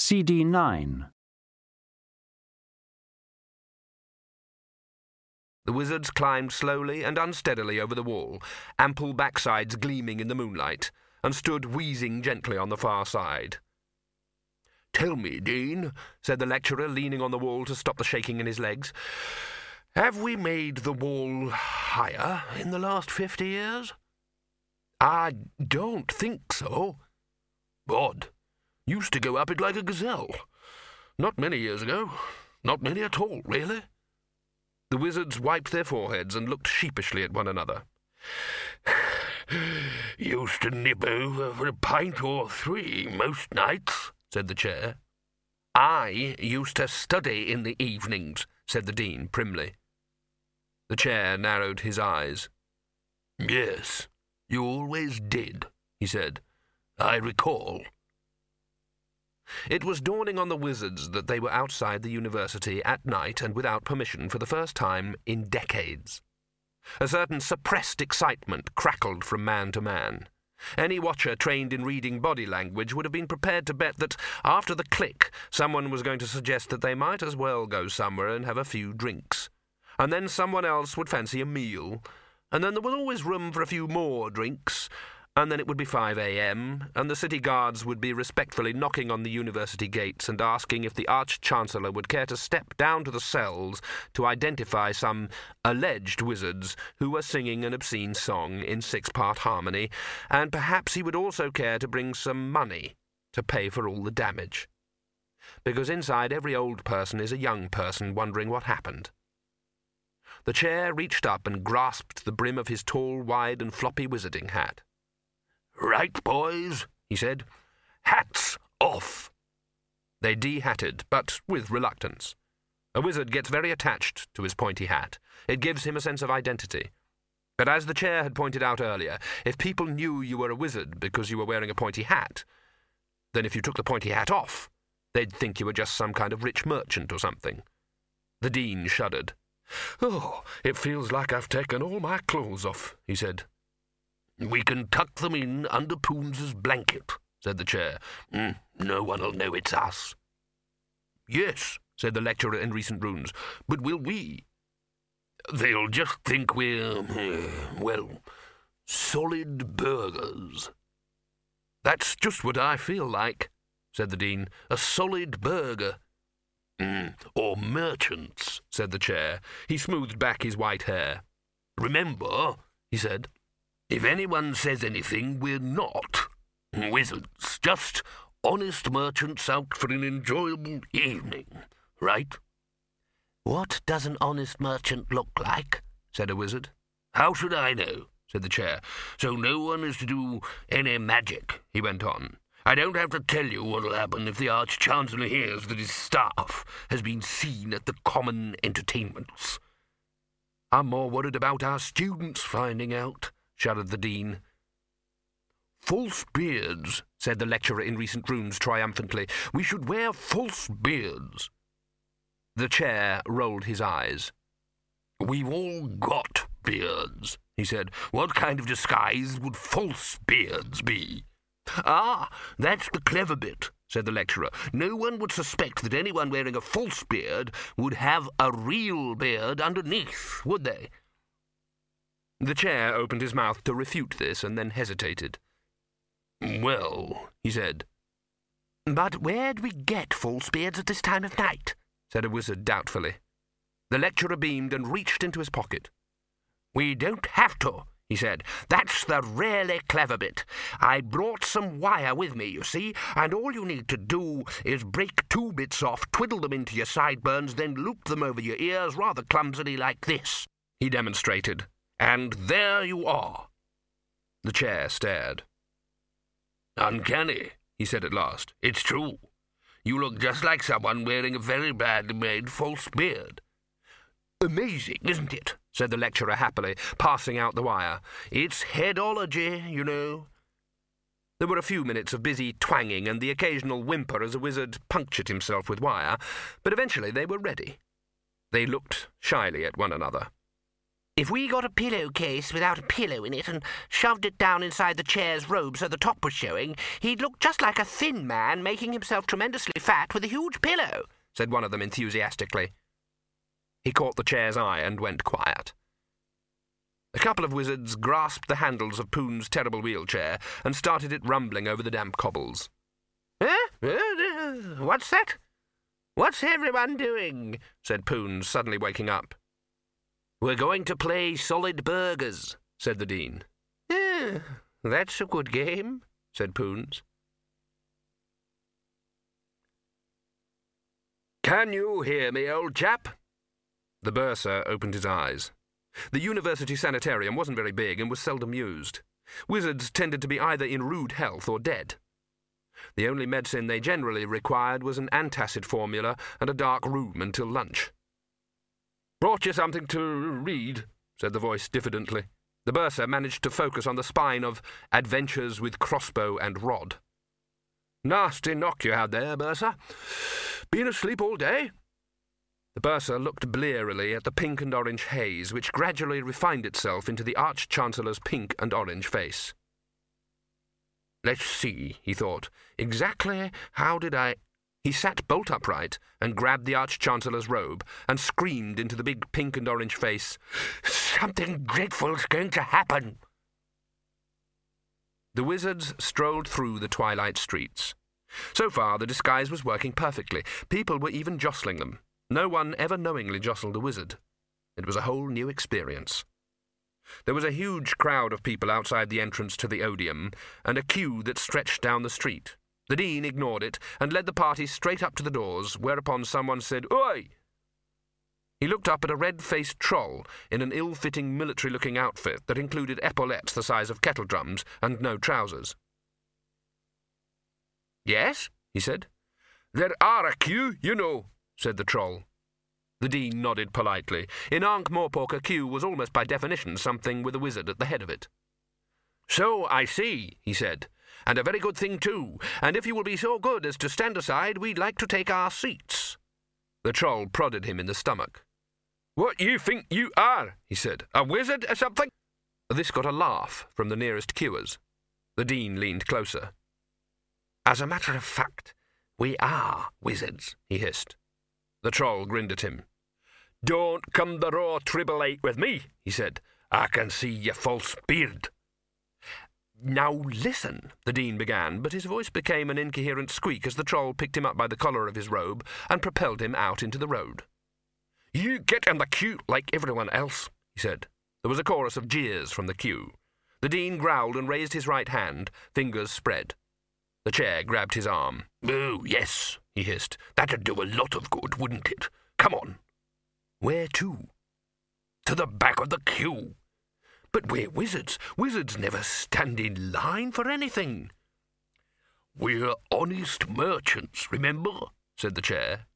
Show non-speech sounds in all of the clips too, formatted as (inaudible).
CD 9. The wizards climbed slowly and unsteadily over the wall, ample backsides gleaming in the moonlight, and stood wheezing gently on the far side. Tell me, Dean, said the lecturer, leaning on the wall to stop the shaking in his legs, have we made the wall higher in the last fifty years? I don't think so. Odd. Used to go up it like a gazelle. Not many years ago. Not many at all, really. The wizards wiped their foreheads and looked sheepishly at one another. (sighs) Used to nip over for a pint or three most nights, said the chair. I used to study in the evenings, said the dean primly. The chair narrowed his eyes. Yes, you always did, he said. I recall. It was dawning on the wizards that they were outside the university at night and without permission for the first time in decades. A certain suppressed excitement crackled from man to man. Any watcher trained in reading body language would have been prepared to bet that after the click, someone was going to suggest that they might as well go somewhere and have a few drinks. And then someone else would fancy a meal. And then there was always room for a few more drinks and then it would be 5 a.m., and the city guards would be respectfully knocking on the university gates and asking if the Arch Chancellor would care to step down to the cells to identify some alleged wizards who were singing an obscene song in six part harmony, and perhaps he would also care to bring some money to pay for all the damage. Because inside every old person is a young person wondering what happened. The chair reached up and grasped the brim of his tall, wide, and floppy wizarding hat. Right, boys, he said. Hats off. They de-hatted, but with reluctance. A wizard gets very attached to his pointy hat. It gives him a sense of identity. But as the chair had pointed out earlier, if people knew you were a wizard because you were wearing a pointy hat, then if you took the pointy hat off, they'd think you were just some kind of rich merchant or something. The dean shuddered. Oh, it feels like I've taken all my clothes off, he said. We can tuck them in under Poons's blanket, said the chair. Mm, no one'll know it's us. Yes, said the lecturer in recent runes, but will we? They'll just think we're, uh, well, solid burghers. That's just what I feel like, said the dean. A solid burgher. Mm, or merchants, said the chair. He smoothed back his white hair. Remember, he said, if anyone says anything, we're not wizards, just honest merchants out for an enjoyable evening, right? What does an honest merchant look like? said a wizard. How should I know? said the chair. So no one is to do any magic, he went on. I don't have to tell you what'll happen if the Arch Chancellor hears that his staff has been seen at the common entertainments. I'm more worried about our students finding out shouted the dean. False beards, said the lecturer in recent runes triumphantly. We should wear false beards. The chair rolled his eyes. We've all got beards, he said. What kind of disguise would false beards be? Ah, that's the clever bit, said the lecturer. No one would suspect that anyone wearing a false beard would have a real beard underneath, would they? The chair opened his mouth to refute this and then hesitated. Well, he said. But where'd we get false beards at this time of night? said a wizard doubtfully. The lecturer beamed and reached into his pocket. We don't have to, he said. That's the really clever bit. I brought some wire with me, you see, and all you need to do is break two bits off, twiddle them into your sideburns, then loop them over your ears rather clumsily like this. He demonstrated. And there you are. The chair stared. Uncanny, he said at last. It's true. You look just like someone wearing a very badly made false beard. Amazing, isn't it? said the lecturer happily, passing out the wire. It's headology, you know. There were a few minutes of busy twanging and the occasional whimper as a wizard punctured himself with wire, but eventually they were ready. They looked shyly at one another. If we got a pillowcase without a pillow in it and shoved it down inside the chair's robe so the top was showing, he'd look just like a thin man making himself tremendously fat with a huge pillow, said one of them enthusiastically. He caught the chair's eye and went quiet. A couple of wizards grasped the handles of Poon's terrible wheelchair and started it rumbling over the damp cobbles. Eh? What's that? What's everyone doing? said Poons, suddenly waking up. We're going to play solid burghers, said the Dean. Eh, that's a good game, said Poons. Can you hear me, old chap? The bursar opened his eyes. The university sanitarium wasn't very big and was seldom used. Wizards tended to be either in rude health or dead. The only medicine they generally required was an antacid formula and a dark room until lunch. Brought you something to read, said the voice diffidently. The bursar managed to focus on the spine of Adventures with Crossbow and Rod. Nasty knock you had there, bursar. Been asleep all day? The bursar looked blearily at the pink and orange haze, which gradually refined itself into the Arch-Chancellor's pink and orange face. Let's see, he thought. Exactly how did I... He sat bolt upright and grabbed the Arch-Chancellor's robe and screamed into the big pink and orange face, Something dreadful's going to happen! The wizards strolled through the twilight streets. So far, the disguise was working perfectly. People were even jostling them. No one ever knowingly jostled a wizard. It was a whole new experience. There was a huge crowd of people outside the entrance to the Odium, and a queue that stretched down the street. The Dean ignored it and led the party straight up to the doors, whereupon someone said, Oi! He looked up at a red faced troll in an ill fitting military looking outfit that included epaulettes the size of kettle drums and no trousers. Yes, he said. There are a queue, you know, said the troll. The Dean nodded politely. In Ankh-Morpork, a queue was almost by definition something with a wizard at the head of it. So I see, he said, and a very good thing too, and if you will be so good as to stand aside, we'd like to take our seats. The troll prodded him in the stomach. What you think you are, he said, a wizard or something? This got a laugh from the nearest queuers. The Dean leaned closer. As a matter of fact, we are wizards, he hissed. The troll grinned at him. Don't come the raw tribulate with me, he said. I can see your false beard. Now listen, the Dean began, but his voice became an incoherent squeak as the troll picked him up by the collar of his robe and propelled him out into the road. You get in the queue like everyone else, he said. There was a chorus of jeers from the queue. The Dean growled and raised his right hand, fingers spread. The chair grabbed his arm. Oh, yes, he hissed. That'd do a lot of good, wouldn't it? Come on. Where to? To the back of the queue. But we're wizards. Wizards never stand in line for anything. We're honest merchants, remember? said the chair.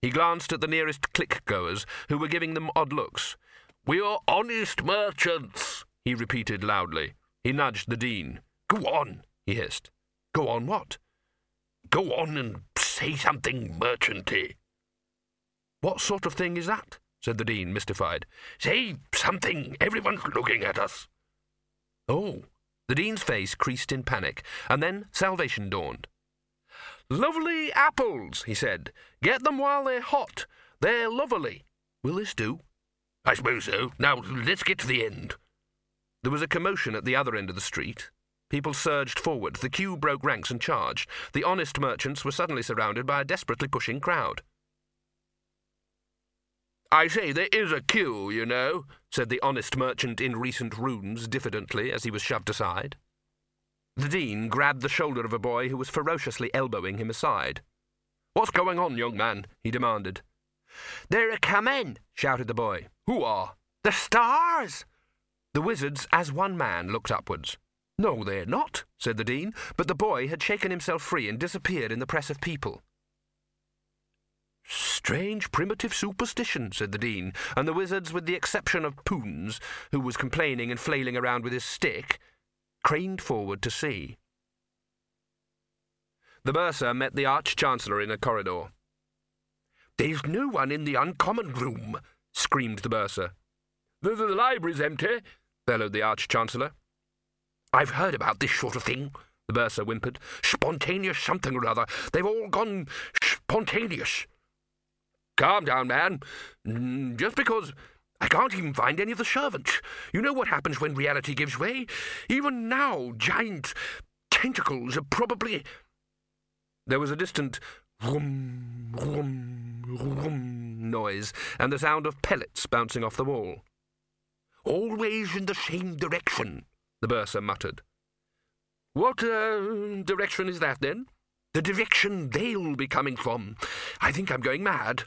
He glanced at the nearest click goers, who were giving them odd looks. We're honest merchants, he repeated loudly. He nudged the dean. Go on, he hissed. Go on what? Go on and say something merchanty. What sort of thing is that? Said the Dean, mystified. Say something. Everyone's looking at us. Oh. The Dean's face creased in panic, and then salvation dawned. Lovely apples, he said. Get them while they're hot. They're lovely. Will this do? I suppose so. Now let's get to the end. There was a commotion at the other end of the street. People surged forward. The queue broke ranks and charged. The honest merchants were suddenly surrounded by a desperately pushing crowd. I say, there is a queue, you know, said the honest merchant in recent runes diffidently as he was shoved aside. The Dean grabbed the shoulder of a boy who was ferociously elbowing him aside. What's going on, young man? he demanded. They're a coming, shouted the boy. Who are? The stars! The wizards, as one man, looked upwards. No, they're not, said the Dean, but the boy had shaken himself free and disappeared in the press of people. Strange primitive superstition, said the Dean, and the wizards, with the exception of Poons, who was complaining and flailing around with his stick, craned forward to see. The bursar met the Arch-Chancellor in a corridor. There's no one in the uncommon room, screamed the bursar. The, the, the library's empty, bellowed the Arch-Chancellor. I've heard about this sort of thing, the bursar whimpered. Spontaneous something or other. They've all gone spontaneous. Calm down, man. Just because I can't even find any of the servants. You know what happens when reality gives way? Even now, giant tentacles are probably. There was a distant rum, rum, rum noise, and the sound of pellets bouncing off the wall. Always in the same direction, the bursar muttered. What uh, direction is that, then? The direction they'll be coming from. I think I'm going mad.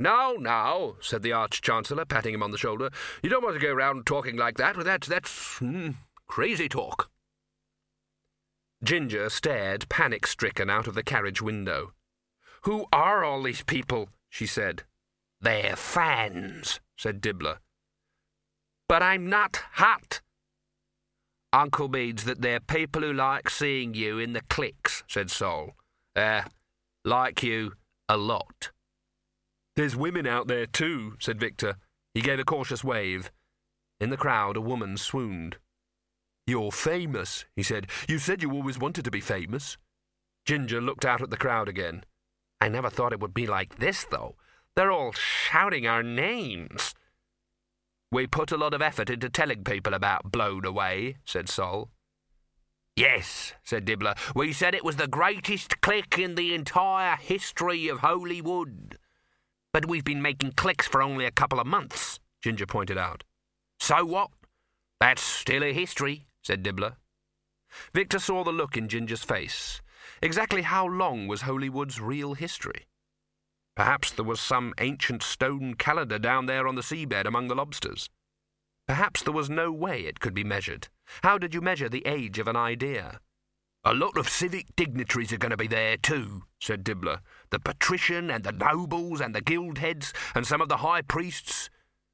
Now, now, said the Arch-Chancellor, patting him on the shoulder. You don't want to go round talking like that. That's, that's mm, crazy talk. Ginger stared panic-stricken out of the carriage window. Who are all these people? she said. They're fans, said Dibbler. But I'm not hot. Uncle means that they're people who like seeing you in the clicks, said Soll. Uh, like you a lot. There's women out there too, said Victor. He gave a cautious wave. In the crowd, a woman swooned. You're famous, he said. You said you always wanted to be famous. Ginger looked out at the crowd again. I never thought it would be like this, though. They're all shouting our names. We put a lot of effort into telling people about Blown Away, said Soll. Yes, said Dibbler. We said it was the greatest click in the entire history of Holy Wood. But we've been making clicks for only a couple of months, Ginger pointed out. So what? That's still a history, said Dibbler. Victor saw the look in Ginger's face. Exactly how long was Holy Wood's real history? Perhaps there was some ancient stone calendar down there on the seabed among the lobsters. Perhaps there was no way it could be measured. How did you measure the age of an idea? A lot of civic dignitaries are going to be there too, said Dibbler. The patrician and the nobles and the guild heads and some of the high priests.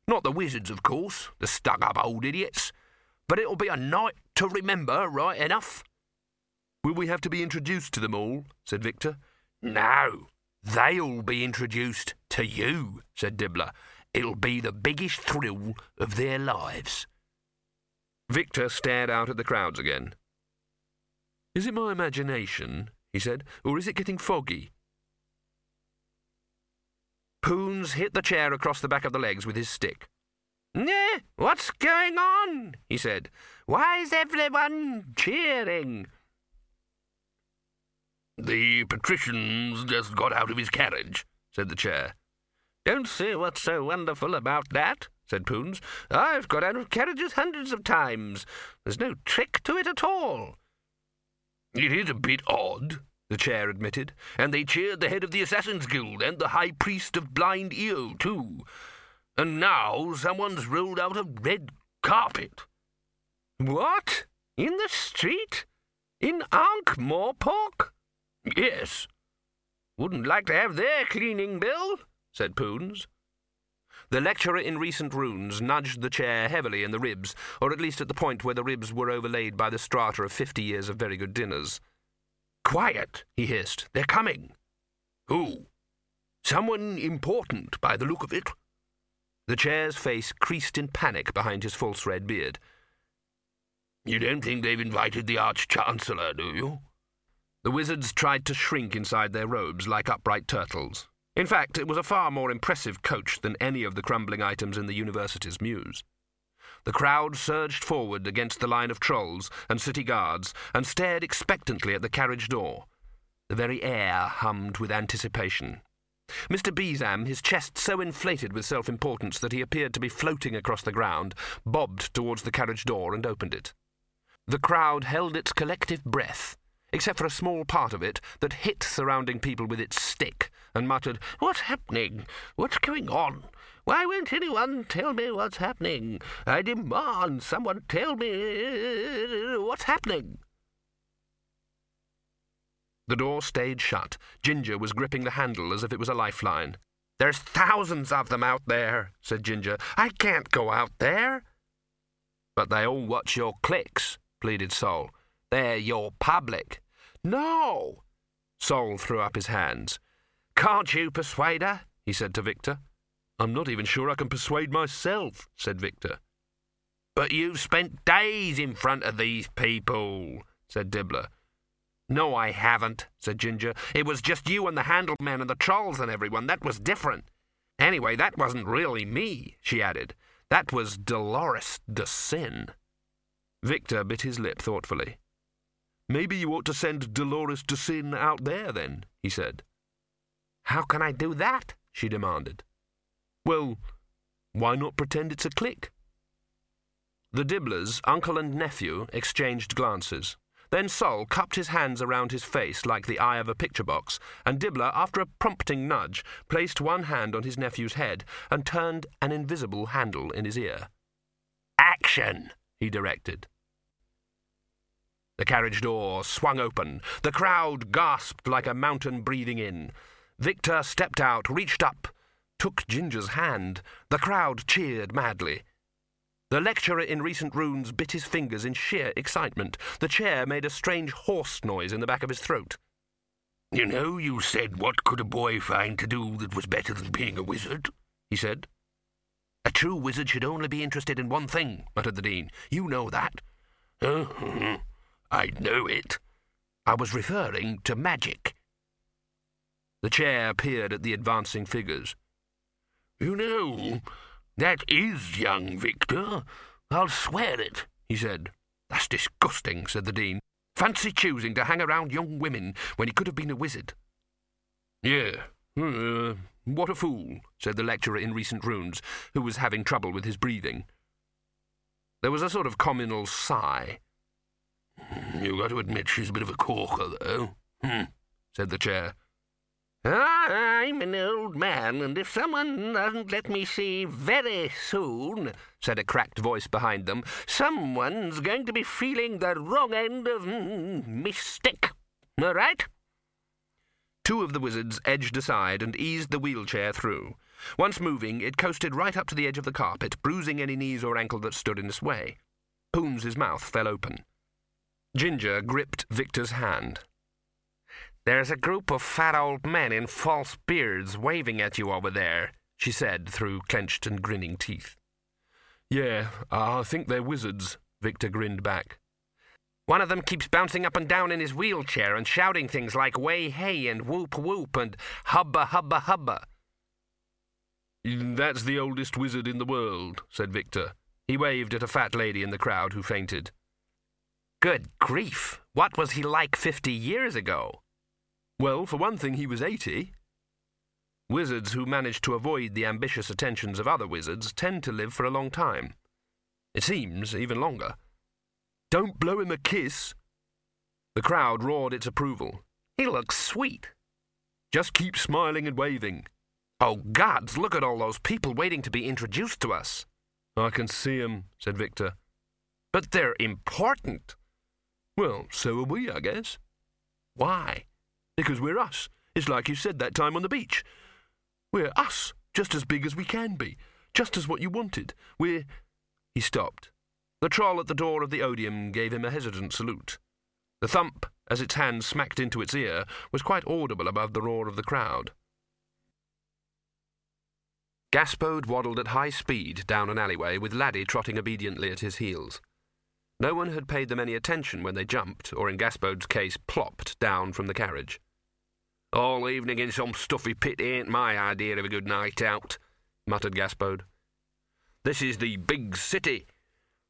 Not the wizards, of course, the stuck up old idiots. But it'll be a night to remember, right enough. Will we have to be introduced to them all? said Victor. No, they'll be introduced to you, said Dibbler. It'll be the biggest thrill of their lives. Victor stared out at the crowds again. Is it my imagination, he said, or is it getting foggy? Poons hit the chair across the back of the legs with his stick. Nah, what's going on? he said. Why is everyone cheering? The patrician's just got out of his carriage, said the chair. Don't see what's so wonderful about that, said Poons. I've got out of carriages hundreds of times. There's no trick to it at all. It is a bit odd, the chair admitted, and they cheered the head of the Assassin's Guild and the High Priest of Blind Io, too. And now someone's rolled out a red carpet. What? In the street? In Ankh-Morpork? Yes. Wouldn't like to have their cleaning bill, said Poons. The lecturer in recent runes nudged the chair heavily in the ribs, or at least at the point where the ribs were overlaid by the strata of fifty years of very good dinners. Quiet, he hissed. They're coming. Who? Someone important, by the look of it. The chair's face creased in panic behind his false red beard. You don't think they've invited the Arch-Chancellor, do you? The wizards tried to shrink inside their robes like upright turtles. In fact, it was a far more impressive coach than any of the crumbling items in the university's mews. The crowd surged forward against the line of trolls and city guards and stared expectantly at the carriage door. The very air hummed with anticipation. Mr. Bezam, his chest so inflated with self importance that he appeared to be floating across the ground, bobbed towards the carriage door and opened it. The crowd held its collective breath except for a small part of it that hit surrounding people with its stick and muttered, What's happening? What's going on? Why won't anyone tell me what's happening? I demand someone tell me what's happening. The door stayed shut. Ginger was gripping the handle as if it was a lifeline. There's thousands of them out there, said Ginger. I can't go out there. But they all watch your clicks, pleaded Soll. They're your public. No! Soll threw up his hands. Can't you persuade her? he said to Victor. I'm not even sure I can persuade myself, said Victor. But you've spent days in front of these people, said Dibbler. No, I haven't, said Ginger. It was just you and the Handlemen and the trolls and everyone. That was different. Anyway, that wasn't really me, she added. That was Dolores De Syn. Victor bit his lip thoughtfully. Maybe you ought to send Dolores De Syn out there, then, he said. How can I do that? she demanded. Well, why not pretend it's a click? The Dibblers, uncle and nephew, exchanged glances. Then Soll cupped his hands around his face like the eye of a picture box, and Dibbler, after a prompting nudge, placed one hand on his nephew's head and turned an invisible handle in his ear. Action! he directed. The carriage door swung open. The crowd gasped like a mountain breathing in. Victor stepped out, reached up, took Ginger's hand. The crowd cheered madly. The lecturer in recent runes bit his fingers in sheer excitement. The chair made a strange hoarse noise in the back of his throat. You know, you said, what could a boy find to do that was better than being a wizard? he said. A true wizard should only be interested in one thing, muttered the dean. You know that. Uh, I know it. I was referring to magic. The chair peered at the advancing figures. You know, that is young Victor. I'll swear it, he said. That's disgusting, said the Dean. Fancy choosing to hang around young women when he could have been a wizard. Yeah, uh, what a fool, said the lecturer in recent runes, who was having trouble with his breathing. There was a sort of communal sigh. You got to admit she's a bit of a corker, though, hmm, said the chair. I'm an old man, and if someone doesn't let me see very soon, said a cracked voice behind them, someone's going to be feeling the wrong end of mm. All right? Two of the wizards edged aside and eased the wheelchair through. Once moving, it coasted right up to the edge of the carpet, bruising any knees or ankle that stood in its way. Poons's mouth fell open. Ginger gripped Victor's hand. There's a group of fat old men in false beards waving at you over there, she said through clenched and grinning teeth. Yeah, I think they're wizards, Victor grinned back. One of them keeps bouncing up and down in his wheelchair and shouting things like way hey and whoop whoop and hubba hubba hubba. That's the oldest wizard in the world, said Victor. He waved at a fat lady in the crowd who fainted. Good grief! What was he like fifty years ago? Well, for one thing, he was eighty. Wizards who manage to avoid the ambitious attentions of other wizards tend to live for a long time. It seems even longer. Don't blow him a kiss. The crowd roared its approval. He looks sweet. Just keep smiling and waving. Oh, gods, look at all those people waiting to be introduced to us. I can see 'em," said Victor. But they're important. Well, so are we, I guess. Why? Because we're us. It's like you said that time on the beach. We're us, just as big as we can be, just as what you wanted. We're. He stopped. The troll at the door of the odium gave him a hesitant salute. The thump, as its hand smacked into its ear, was quite audible above the roar of the crowd. Gaspode waddled at high speed down an alleyway, with Laddie trotting obediently at his heels. No one had paid them any attention when they jumped, or in Gaspode's case, plopped down from the carriage. All evening in some stuffy pit ain't my idea of a good night out, muttered Gaspode. This is the big city.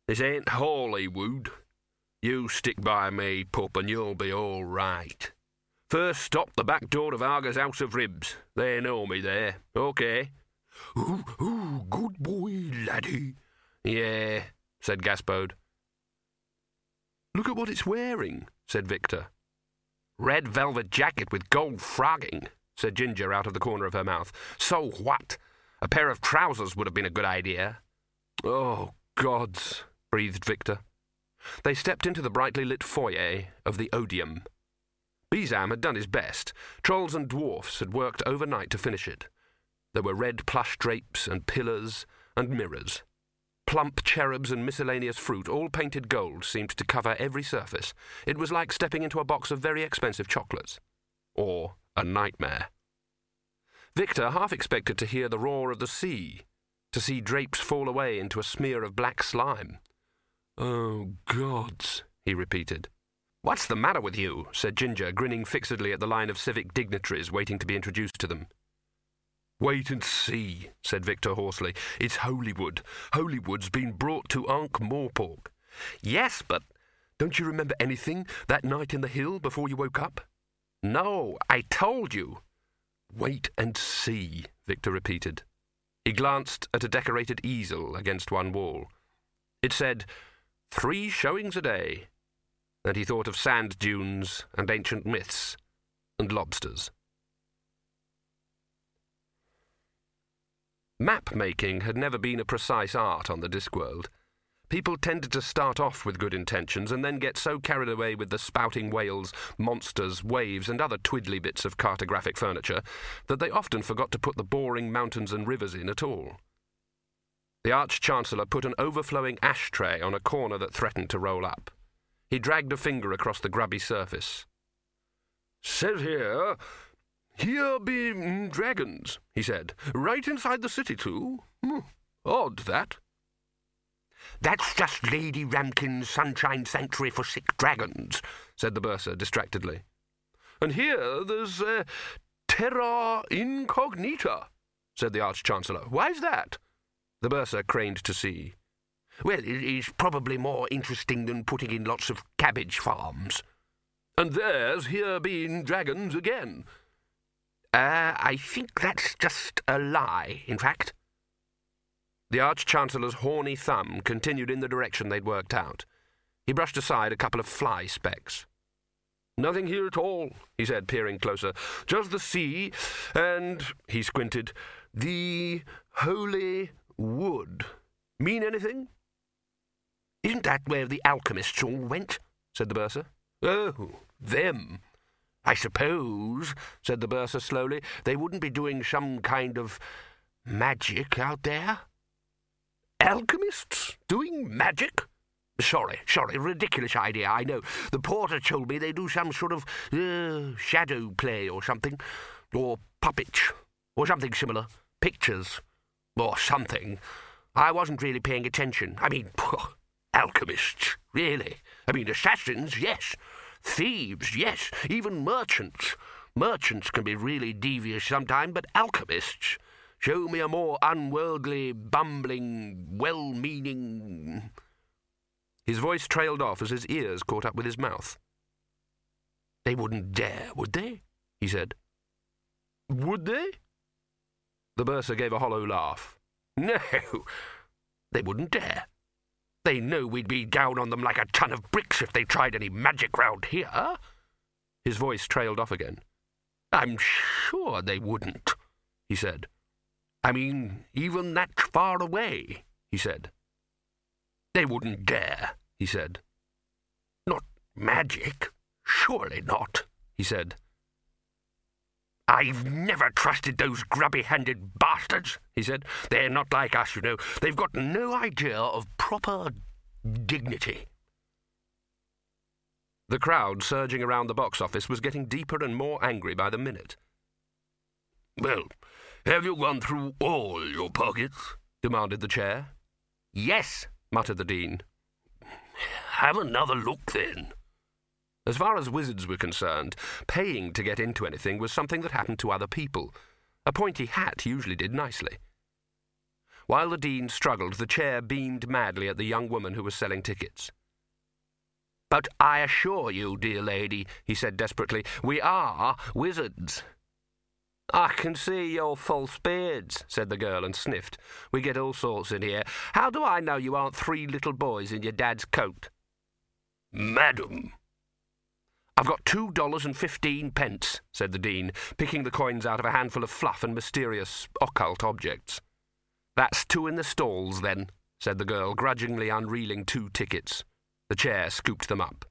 This ain't Holy Wood. You stick by me, pup, and you'll be all right. First stop the back door of Harga's House of Ribs. They know me there. Okay. Ooh, ooh, good boy, laddie. Yeah, said Gaspode. Look at what it's wearing, said Victor. Red velvet jacket with gold frogging, said Ginger out of the corner of her mouth. So what? A pair of trousers would have been a good idea. Oh, gods, breathed Victor. They stepped into the brightly lit foyer of the Odium. Bezam had done his best. Trolls and dwarfs had worked overnight to finish it. There were red plush drapes and pillars and mirrors. Plump cherubs and miscellaneous fruit, all painted gold, seemed to cover every surface. It was like stepping into a box of very expensive chocolates. Or a nightmare. Victor half expected to hear the roar of the sea, to see drapes fall away into a smear of black slime. Oh, gods, he repeated. What's the matter with you? said Ginger, grinning fixedly at the line of civic dignitaries waiting to be introduced to them. Wait and see, said Victor hoarsely. It's Holy Wood. Holywood's been brought to Ankh Morpork. Yes, but don't you remember anything that night in the hill before you woke up? No, I told you. Wait and see, Victor repeated. He glanced at a decorated easel against one wall. It said, Three showings a day. And he thought of sand dunes and ancient myths and lobsters. Map making had never been a precise art on the Discworld. People tended to start off with good intentions and then get so carried away with the spouting whales, monsters, waves, and other twiddly bits of cartographic furniture that they often forgot to put the boring mountains and rivers in at all. The Arch Chancellor put an overflowing ashtray on a corner that threatened to roll up. He dragged a finger across the grubby surface. Says here here be mm, dragons, he said. Right inside the city, too. Mm, odd, that. That's just Lady Ramkin's Sunshine Sanctuary for Sick Dragons, said the bursar distractedly. And here there's uh, Terra Incognita, said the Arch-Chancellor. Why's that? The bursar craned to see. Well, it is probably more interesting than putting in lots of cabbage farms. And there's here been dragons again, uh, I think that's just a lie, in fact. The Arch-Chancellor's horny thumb continued in the direction they'd worked out. He brushed aside a couple of fly specks. Nothing here at all, he said, peering closer. Just the sea, and, he squinted, the holy wood. Mean anything? Isn't that where the alchemists all went? said the bursar. Oh, them. I suppose, said the bursar slowly, they wouldn't be doing some kind of magic out there? Alchemists? Doing magic? Sorry, sorry, ridiculous idea, I know. The porter told me they do some sort of uh, shadow play or something. Or puppets. Or something similar. Pictures. Or something. I wasn't really paying attention. I mean, alchemists, really. I mean, assassins, yes. Thieves, yes, even merchants. Merchants can be really devious sometimes, but alchemists. Show me a more unworldly, bumbling, well meaning. His voice trailed off as his ears caught up with his mouth. They wouldn't dare, would they? he said. Would they? The bursar gave a hollow laugh. No, they wouldn't dare. They know we'd be down on them like a ton of bricks if they tried any magic round here. His voice trailed off again. I'm sure they wouldn't, he said. I mean, even that far away, he said. They wouldn't dare, he said. Not magic, surely not, he said. I've never trusted those grubby-handed bastards, he said. They're not like us, you know. They've got no idea of proper dignity. The crowd surging around the box office was getting deeper and more angry by the minute. Well, have you gone through all your pockets? demanded the chair. Yes, muttered the dean. Have another look, then, as far as wizards were concerned, paying to get into anything was something that happened to other people. A pointy hat usually did nicely. While the dean struggled, the chair beamed madly at the young woman who was selling tickets. But I assure you, dear lady, he said desperately, we are wizards. I can see your false beards, said the girl and sniffed. We get all sorts in here. How do I know you aren't three little boys in your dad's coat? Madam, I've got two dollars and fifteen pence, said the Dean, picking the coins out of a handful of fluff and mysterious occult objects. That's two in the stalls, then, said the girl, grudgingly unreeling two tickets. The chair scooped them up.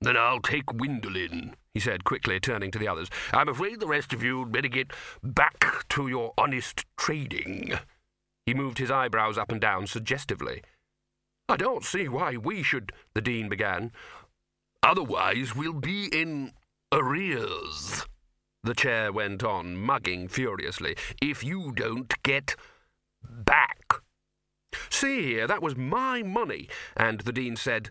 Then I'll take Windle in, he said quickly, turning to the others. I'm afraid the rest of you'd better get back to your honest trading. He moved his eyebrows up and down suggestively. I don't see why we should, the Dean began. Otherwise, we'll be in arrears. The chair went on, mugging furiously. If you don't get back. See here, that was my money. And the Dean said,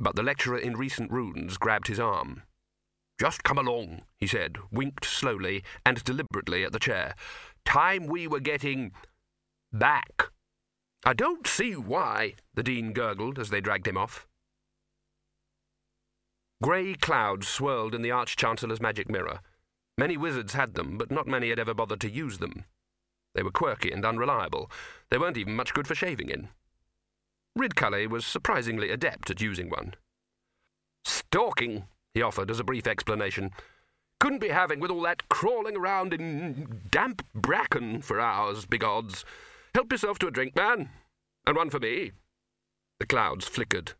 but the lecturer in recent runes grabbed his arm. Just come along, he said, winked slowly and deliberately at the chair. Time we were getting back. I don't see why, the Dean gurgled as they dragged him off. Grey clouds swirled in the Arch-Chancellor's magic mirror. Many wizards had them, but not many had ever bothered to use them. They were quirky and unreliable. They weren't even much good for shaving in. Ridcully was surprisingly adept at using one. Stalking, he offered as a brief explanation. Couldn't be having with all that crawling around in damp bracken for hours, big odds. Help yourself to a drink, man. And one for me. The clouds flickered.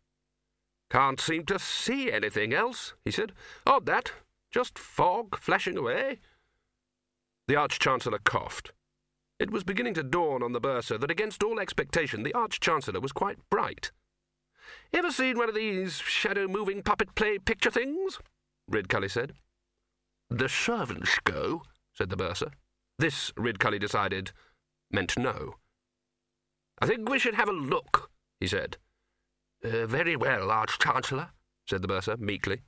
Can't seem to see anything else, he said. Odd that. Just fog flashing away. The Arch-Chancellor coughed. It was beginning to dawn on the bursar that against all expectation the Arch-Chancellor was quite bright. Ever seen one of these shadow-moving puppet play picture things? Ridcully said. The servants go, said the bursar. This, Ridcully decided, meant no. I think we should have a look, he said. Uh, very well, Arch-Chancellor, said the bursar meekly.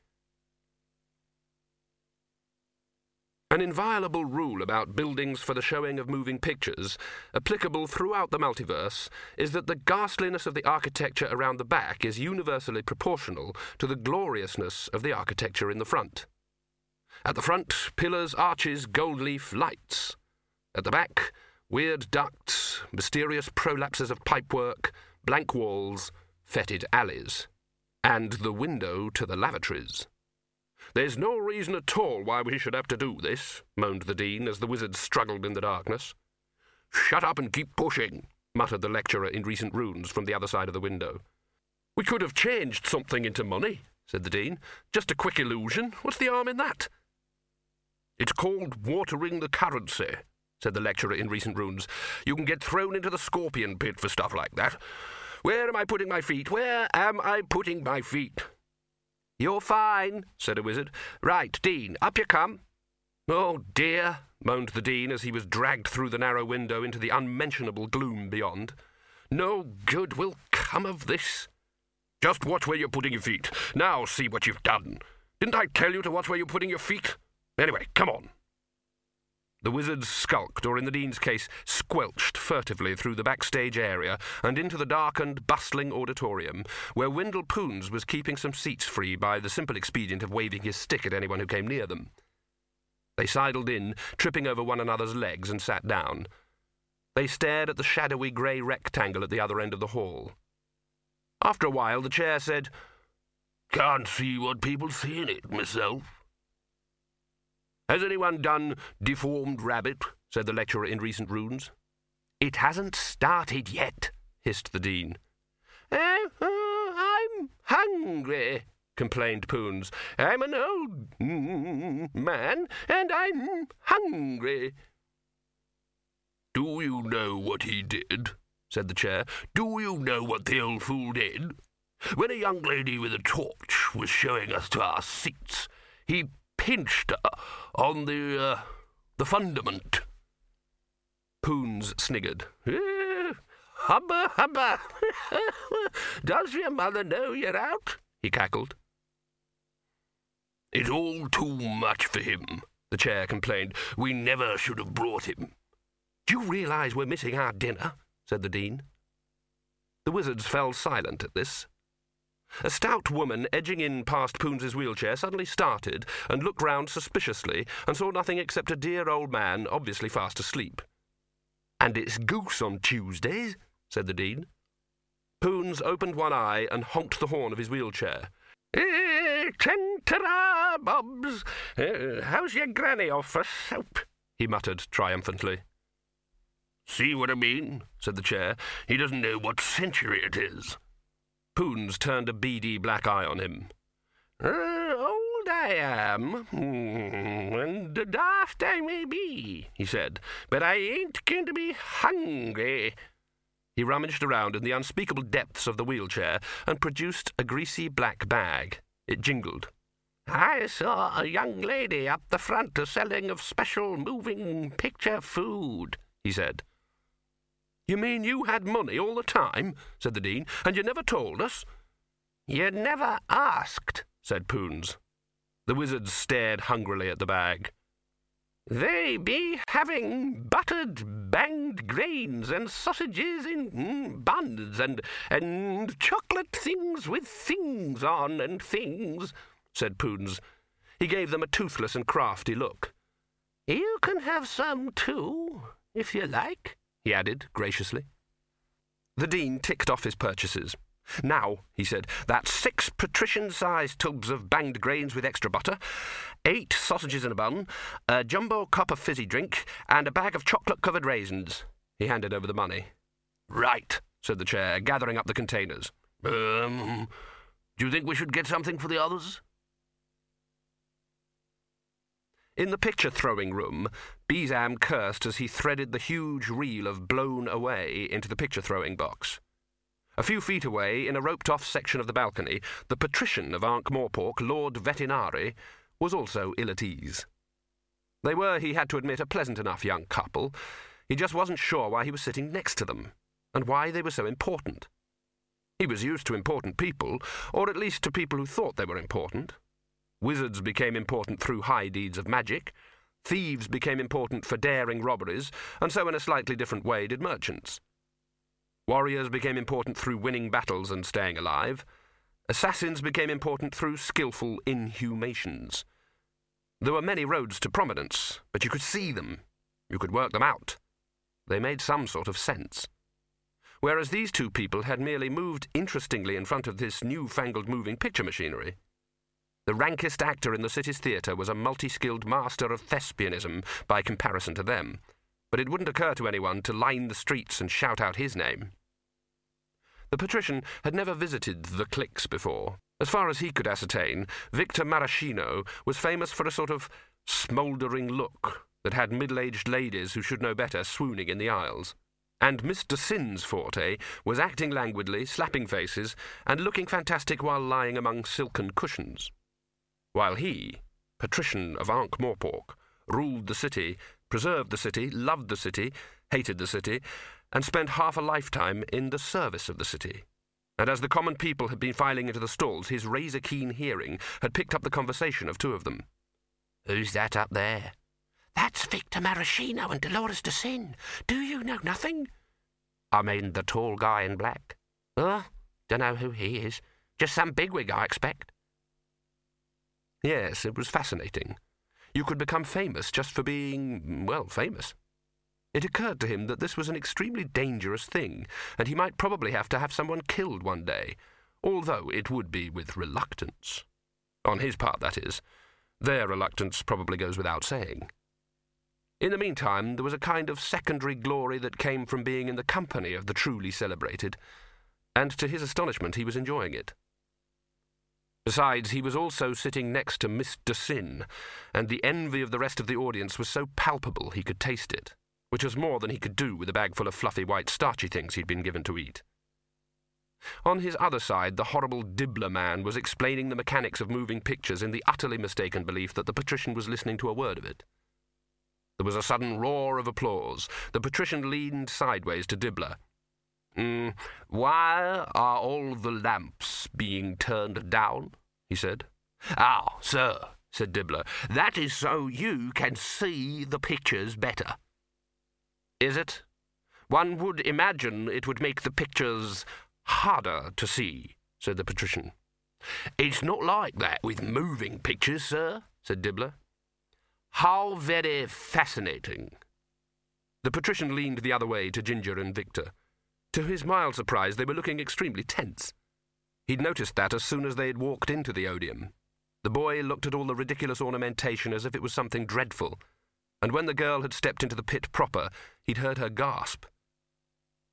An inviolable rule about buildings for the showing of moving pictures, applicable throughout the multiverse, is that the ghastliness of the architecture around the back is universally proportional to the gloriousness of the architecture in the front. At the front, pillars, arches, gold leaf, lights. At the back, weird ducts, mysterious prolapses of pipework, blank walls, fetid alleys, and the window to the lavatories. There's no reason at all why we should have to do this, moaned the Dean as the wizard struggled in the darkness. Shut up and keep pushing, muttered the lecturer in recent runes from the other side of the window. We could have changed something into money, said the Dean. Just a quick illusion. What's the harm in that? It's called watering the currency, said the lecturer in recent runes. You can get thrown into the scorpion pit for stuff like that. Where am I putting my feet? Where am I putting my feet? You're fine, said a wizard. Right, Dean, up you come. Oh dear, moaned the Dean as he was dragged through the narrow window into the unmentionable gloom beyond. No good will come of this. Just watch where you're putting your feet. Now see what you've done. Didn't I tell you to watch where you're putting your feet? Anyway, come on. The wizards skulked, or in the Dean's case, squelched furtively through the backstage area and into the darkened, bustling auditorium, where Windle Poons was keeping some seats free by the simple expedient of waving his stick at anyone who came near them. They sidled in, tripping over one another's legs, and sat down. They stared at the shadowy grey rectangle at the other end of the hall. After a while, the chair said, Can't see what people see in it, myself. Has anyone done Deformed Rabbit? said the lecturer in recent runes. It hasn't started yet, hissed the Dean. Oh, oh I'm hungry, complained Poons. I'm an old man, and I'm hungry. Do you know what he did? said the chair. Do you know what the old fool did? When a young lady with a torch was showing us to our seats, he pinched on the, uh, the fundament. Poons sniggered. (laughs) Hubba, hubba. (laughs) Does your mother know you're out? he cackled. It's all too much for him, the chair complained. We never should have brought him. Do you realize we're missing our dinner? said the Dean. The wizards fell silent at this. A stout woman edging in past Poons's wheelchair suddenly started and looked round suspiciously and saw nothing except a dear old man, obviously fast asleep. And it's goose on Tuesdays, said the Dean. Poons opened one eye and honked the horn of his wheelchair. Eh, Tentera, Bobs! Uh, how's your granny off for soap? he muttered triumphantly. See what I mean? said the chair. He doesn't know what century it is. Poons turned a beady black eye on him. Uh, old I am, hmm, and daft I may be, he said, but I ain't going to be hungry. He rummaged around in the unspeakable depths of the wheelchair and produced a greasy black bag. It jingled. I saw a young lady up the front a selling of special moving picture food, he said. You mean you had money all the time? said the Dean, and you never told us? You never asked, said Poons. The wizard stared hungrily at the bag. They be having buttered banged grains and sausages in mm, buns and and chocolate things with things on and things, said Poons. He gave them a toothless and crafty look. You can have some too, if you like, he added graciously. The Dean ticked off his purchases. Now, he said, that's six patrician-sized tubs of banged grains with extra butter, eight sausages in a bun, a jumbo cup of fizzy drink, and a bag of chocolate-covered raisins. He handed over the money. Right, said the chair, gathering up the containers. Um, do you think we should get something for the others? In the picture-throwing room, Bezam cursed as he threaded the huge reel of blown away into the picture-throwing box. A few feet away, in a roped-off section of the balcony, the patrician of Ankh-Morpork, Lord Vetinari, was also ill at ease. They were, he had to admit, a pleasant enough young couple. He just wasn't sure why he was sitting next to them, and why they were so important. He was used to important people, or at least to people who thought they were important. Wizards became important through high deeds of magic. Thieves became important for daring robberies, and so in a slightly different way did merchants. Warriors became important through winning battles and staying alive. Assassins became important through skilful inhumations. There were many roads to prominence, but you could see them. You could work them out. They made some sort of sense. Whereas these two people had merely moved interestingly in front of this new-fangled moving picture machinery. The rankest actor in the city's theatre was a multi-skilled master of thespianism by comparison to them, but it wouldn't occur to anyone to line the streets and shout out his name. The patrician had never visited the clicks before. As far as he could ascertain, Victor Maraschino was famous for a sort of smouldering look that had middle-aged ladies who should know better swooning in the aisles. And Mr. Sin's forte was acting languidly, slapping faces, and looking fantastic while lying among silken cushions while he, patrician of Ankh-Morpork, ruled the city, preserved the city, loved the city, hated the city, and spent half a lifetime in the service of the city. And as the common people had been filing into the stalls, his razor-keen hearing had picked up the conversation of two of them. Who's that up there? That's Victor Maraschino and Dolores De Syn. Do you know nothing? I mean the tall guy in black. Oh, dunno who he is. Just some bigwig, I expect. Yes, it was fascinating. You could become famous just for being, well, famous. It occurred to him that this was an extremely dangerous thing, and he might probably have to have someone killed one day, although it would be with reluctance. On his part, that is. Their reluctance probably goes without saying. In the meantime, there was a kind of secondary glory that came from being in the company of the truly celebrated, and to his astonishment he was enjoying it. Besides, he was also sitting next to Mr. Sin, and the envy of the rest of the audience was so palpable he could taste it, which was more than he could do with a bag full of fluffy white starchy things he'd been given to eat. On his other side, the horrible Dibbler man was explaining the mechanics of moving pictures in the utterly mistaken belief that the patrician was listening to a word of it. There was a sudden roar of applause. The patrician leaned sideways to Dibbler. Mm, why are all the lamps being turned down? he said. Ah, sir, said Dibbler, that is so you can see the pictures better. Is it? One would imagine it would make the pictures harder to see, said the patrician. It's not like that with moving pictures, sir, said Dibbler. How very fascinating. The patrician leaned the other way to Ginger and Victor. To his mild surprise, they were looking extremely tense. He'd noticed that as soon as they had walked into the Odium. The boy looked at all the ridiculous ornamentation as if it was something dreadful, and when the girl had stepped into the pit proper, he'd heard her gasp.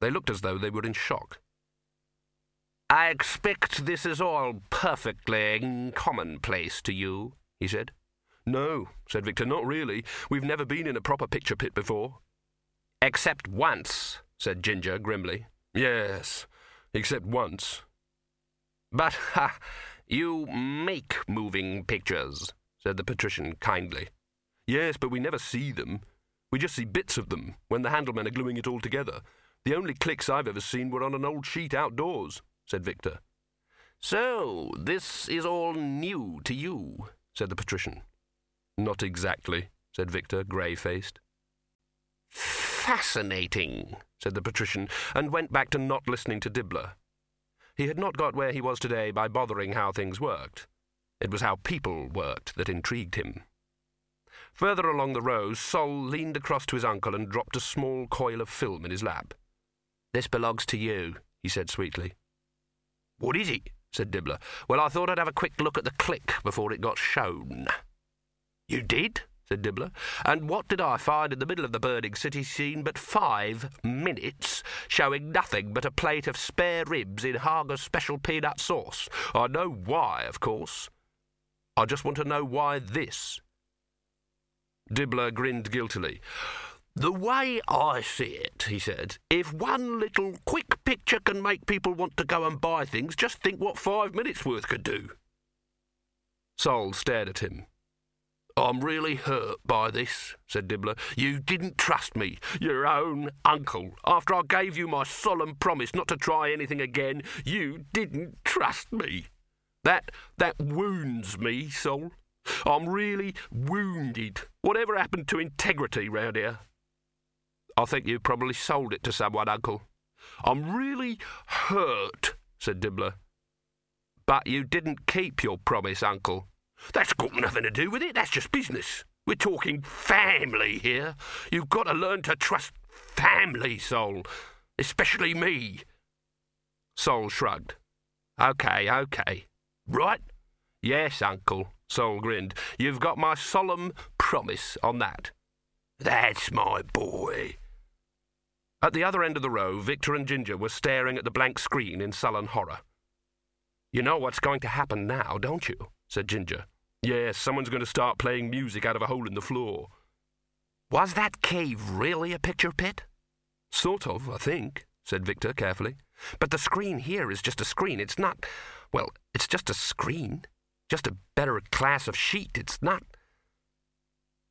They looked as though they were in shock. I expect this is all perfectly commonplace to you, he said. No, said Victor, not really. We've never been in a proper picture pit before. Except once, said Ginger grimly. Yes, except once. But, ha, You make moving pictures, said the patrician kindly. Yes, but we never see them. We just see bits of them when the handlemen are gluing it all together. The only clicks I've ever seen were on an old sheet outdoors, said Victor. So, this is all new to you, said the patrician. Not exactly, said Victor, grey faced. Fascinating, said the patrician, and went back to not listening to Dibbler. He had not got where he was today by bothering how things worked. It was how people worked that intrigued him. Further along the row, Soll leaned across to his uncle and dropped a small coil of film in his lap. This belongs to you, he said sweetly. What is it? said Dibbler. Well, I thought I'd have a quick look at the click before it got shown. You did? Said Dibbler. And what did I find in the middle of the burning city scene but five minutes showing nothing but a plate of spare ribs in Harga's special peanut sauce? I know why, of course. I just want to know why this. Dibbler grinned guiltily. The way I see it, he said, if one little quick picture can make people want to go and buy things, just think what five minutes worth could do. Soll stared at him. I'm really hurt by this, said Dibbler. You didn't trust me, your own uncle. After I gave you my solemn promise not to try anything again, you didn't trust me. That that wounds me, Soll. I'm really wounded. Whatever happened to integrity round here? I think you probably sold it to someone, Uncle. I'm really hurt, said Dibbler. But you didn't keep your promise, Uncle. That's got nothing to do with it. That's just business. We're talking family here. You've got to learn to trust family, Soll. Especially me. Soll shrugged. Okay, okay. Right? Yes, Uncle. Soll grinned. You've got my solemn promise on that. That's my boy. At the other end of the row, Victor and Ginger were staring at the blank screen in sullen horror. You know what's going to happen now, don't you? Said Ginger. Yes, someone's going to start playing music out of a hole in the floor. Was that cave really a picture pit? Sort of, I think, said Victor carefully. But the screen here is just a screen. It's not. Well, it's just a screen. Just a better class of sheet. It's not.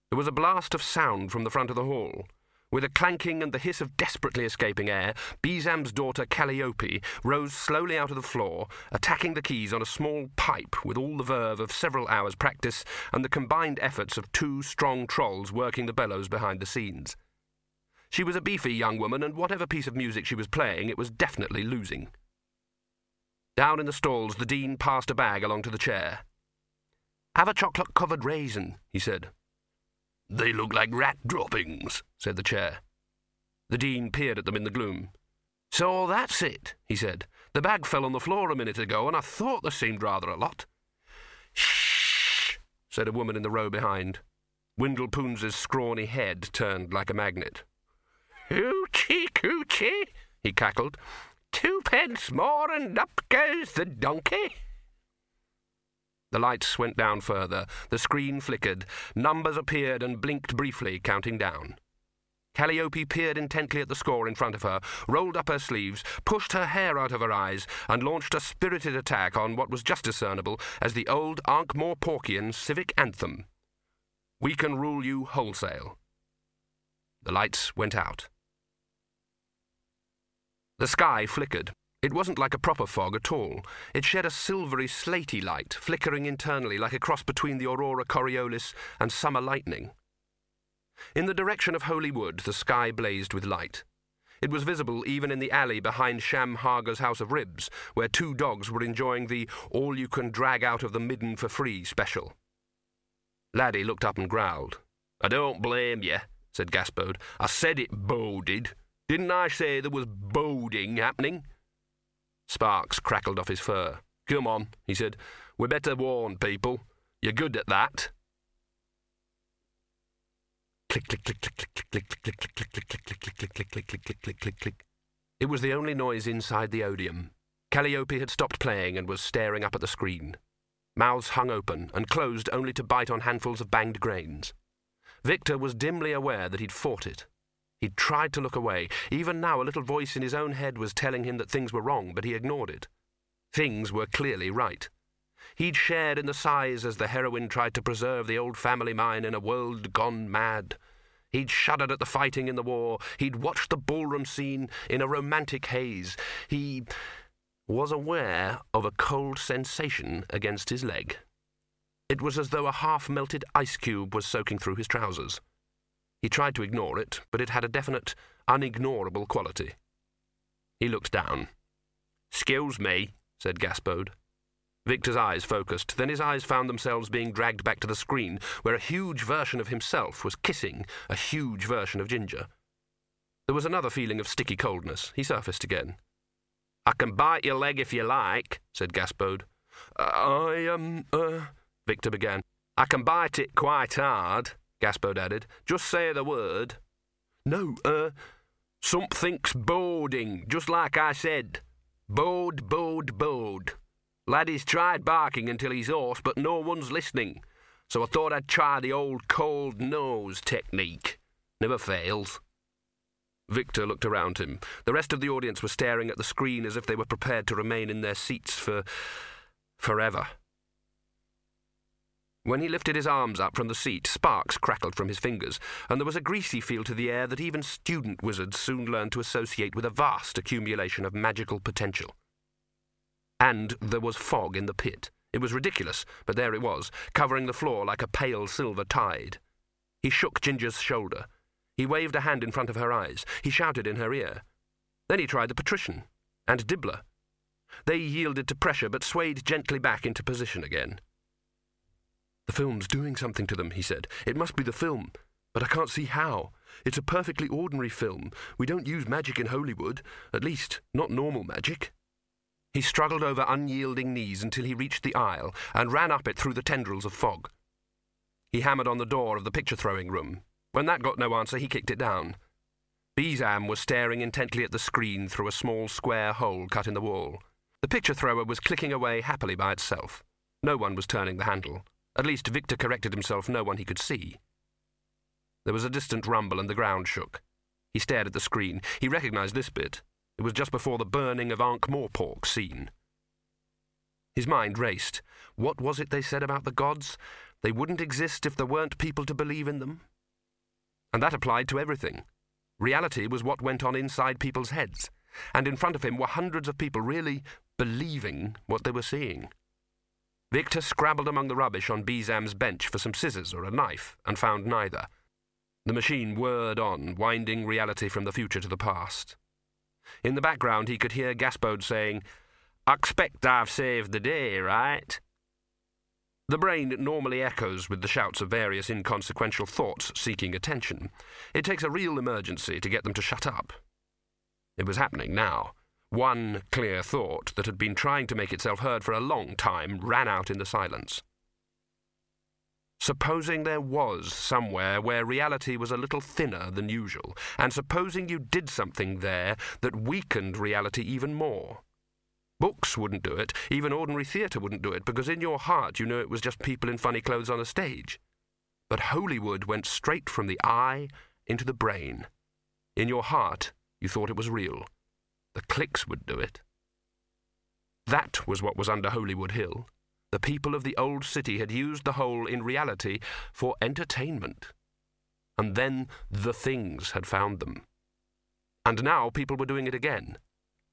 There was a blast of sound from the front of the hall. With a clanking and the hiss of desperately escaping air, Bezam's daughter Calliope rose slowly out of the floor, attacking the keys on a small pipe with all the verve of several hours' practice and the combined efforts of two strong trolls working the bellows behind the scenes. She was a beefy young woman, and whatever piece of music she was playing, it was definitely losing. Down in the stalls, the Dean passed a bag along to the chair. Have a chocolate covered raisin, he said. They look like rat droppings, said the chair. The Dean peered at them in the gloom. So that's it, he said. The bag fell on the floor a minute ago, and I thought there seemed rather a lot. Shh, said a woman in the row behind. Windle Poons's scrawny head turned like a magnet. Hoochie coochie, he cackled. Twopence more and up goes the donkey. The lights went down further, the screen flickered, numbers appeared and blinked briefly, counting down. Calliope peered intently at the score in front of her, rolled up her sleeves, pushed her hair out of her eyes, and launched a spirited attack on what was just discernible as the old Ankh-Morporkian civic anthem. We can rule you wholesale. The lights went out. The sky flickered. It wasn't like a proper fog at all. It shed a silvery, slaty light, flickering internally like a cross between the aurora coriolis and summer lightning. In the direction of Holy Wood, the sky blazed with light. It was visible even in the alley behind Sham Harga's House of Ribs, where two dogs were enjoying the all you can drag out of the midden for free special. Laddie looked up and growled. I don't blame you, said Gaspode. I said it boded. Didn't I say there was boding happening? Sparks crackled off his fur. Come on, he said. We better warn people. You're good at that. Click, click, click, click, click, click, click, click, click, click, click, click, click, click, click, click, click, click, click, click. It was the only noise inside the odium. Calliope had stopped playing and was staring up at the screen. Mouths hung open and closed only to bite on handfuls of banged grains. Victor was dimly aware that he'd fought it. He'd tried to look away. Even now, a little voice in his own head was telling him that things were wrong, but he ignored it. Things were clearly right. He'd shared in the sighs as the heroine tried to preserve the old family mine in a world gone mad. He'd shuddered at the fighting in the war. He'd watched the ballroom scene in a romantic haze. He was aware of a cold sensation against his leg. It was as though a half melted ice cube was soaking through his trousers. He tried to ignore it, but it had a definite, unignorable quality. He looked down. Excuse me, said Gaspode. Victor's eyes focused. Then his eyes found themselves being dragged back to the screen, where a huge version of himself was kissing a huge version of Ginger. There was another feeling of sticky coldness. He surfaced again. I can bite your leg if you like, said Gaspode. I, um, uh, Victor began. I can bite it quite hard, Gaspode added. Just say the word. No, uh, something's boarding, just like I said. Board, board, board. Laddie's tried barking until he's hoarse, but no one's listening. So I thought I'd try the old cold nose technique. Never fails. Victor looked around him. The rest of the audience were staring at the screen as if they were prepared to remain in their seats for. forever. When he lifted his arms up from the seat, sparks crackled from his fingers, and there was a greasy feel to the air that even student wizards soon learned to associate with a vast accumulation of magical potential. And there was fog in the pit. It was ridiculous, but there it was, covering the floor like a pale silver tide. He shook Ginger's shoulder. He waved a hand in front of her eyes. He shouted in her ear. Then he tried the patrician, and Dibbler. They yielded to pressure, but swayed gently back into position again. The film's doing something to them, he said. It must be the film. But I can't see how. It's a perfectly ordinary film. We don't use magic in Holy Wood. At least, not normal magic. He struggled over unyielding knees until he reached the aisle and ran up it through the tendrils of fog. He hammered on the door of the picture throwing room. When that got no answer, he kicked it down. Bezam was staring intently at the screen through a small square hole cut in the wall. The picture thrower was clicking away happily by itself. No one was turning the handle. At least Victor corrected himself, no one he could see. There was a distant rumble and the ground shook. He stared at the screen. He recognized this bit. It was just before the burning of Ankh-Morpork scene. His mind raced. What was it they said about the gods? They wouldn't exist if there weren't people to believe in them? And that applied to everything. Reality was what went on inside people's heads, and in front of him were hundreds of people really believing what they were seeing. Victor scrabbled among the rubbish on Bezam's bench for some scissors or a knife, and found neither. The machine whirred on, winding reality from the future to the past. In the background, he could hear Gaspode saying, I expect I've saved the day, right? The brain normally echoes with the shouts of various inconsequential thoughts seeking attention. It takes a real emergency to get them to shut up. It was happening now. One clear thought that had been trying to make itself heard for a long time ran out in the silence. Supposing there was somewhere where reality was a little thinner than usual, and supposing you did something there that weakened reality even more. Books wouldn't do it, even ordinary theatre wouldn't do it, because in your heart you knew it was just people in funny clothes on a stage. But Holy Wood went straight from the eye into the brain. In your heart, you thought it was real. The clicks would do it. That was what was under Holy Wood Hill. The people of the old city had used the hole in reality for entertainment. And then the things had found them. And now people were doing it again.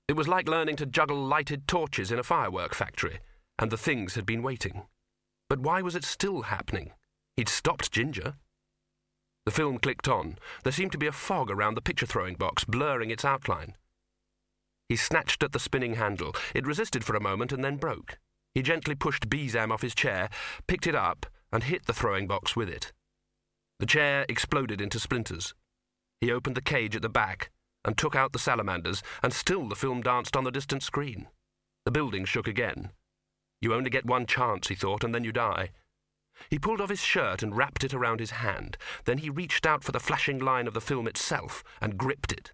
It was like learning to juggle lighted torches in a firework factory, and the things had been waiting. But why was it still happening? He'd stopped Ginger. The film clicked on. There seemed to be a fog around the picture throwing box, blurring its outline. He snatched at the spinning handle. It resisted for a moment and then broke. He gently pushed Bezam off his chair, picked it up, and hit the throwing box with it. The chair exploded into splinters. He opened the cage at the back and took out the salamanders, and still the film danced on the distant screen. The building shook again. You only get one chance, he thought, and then you die. He pulled off his shirt and wrapped it around his hand. Then he reached out for the flashing line of the film itself and gripped it.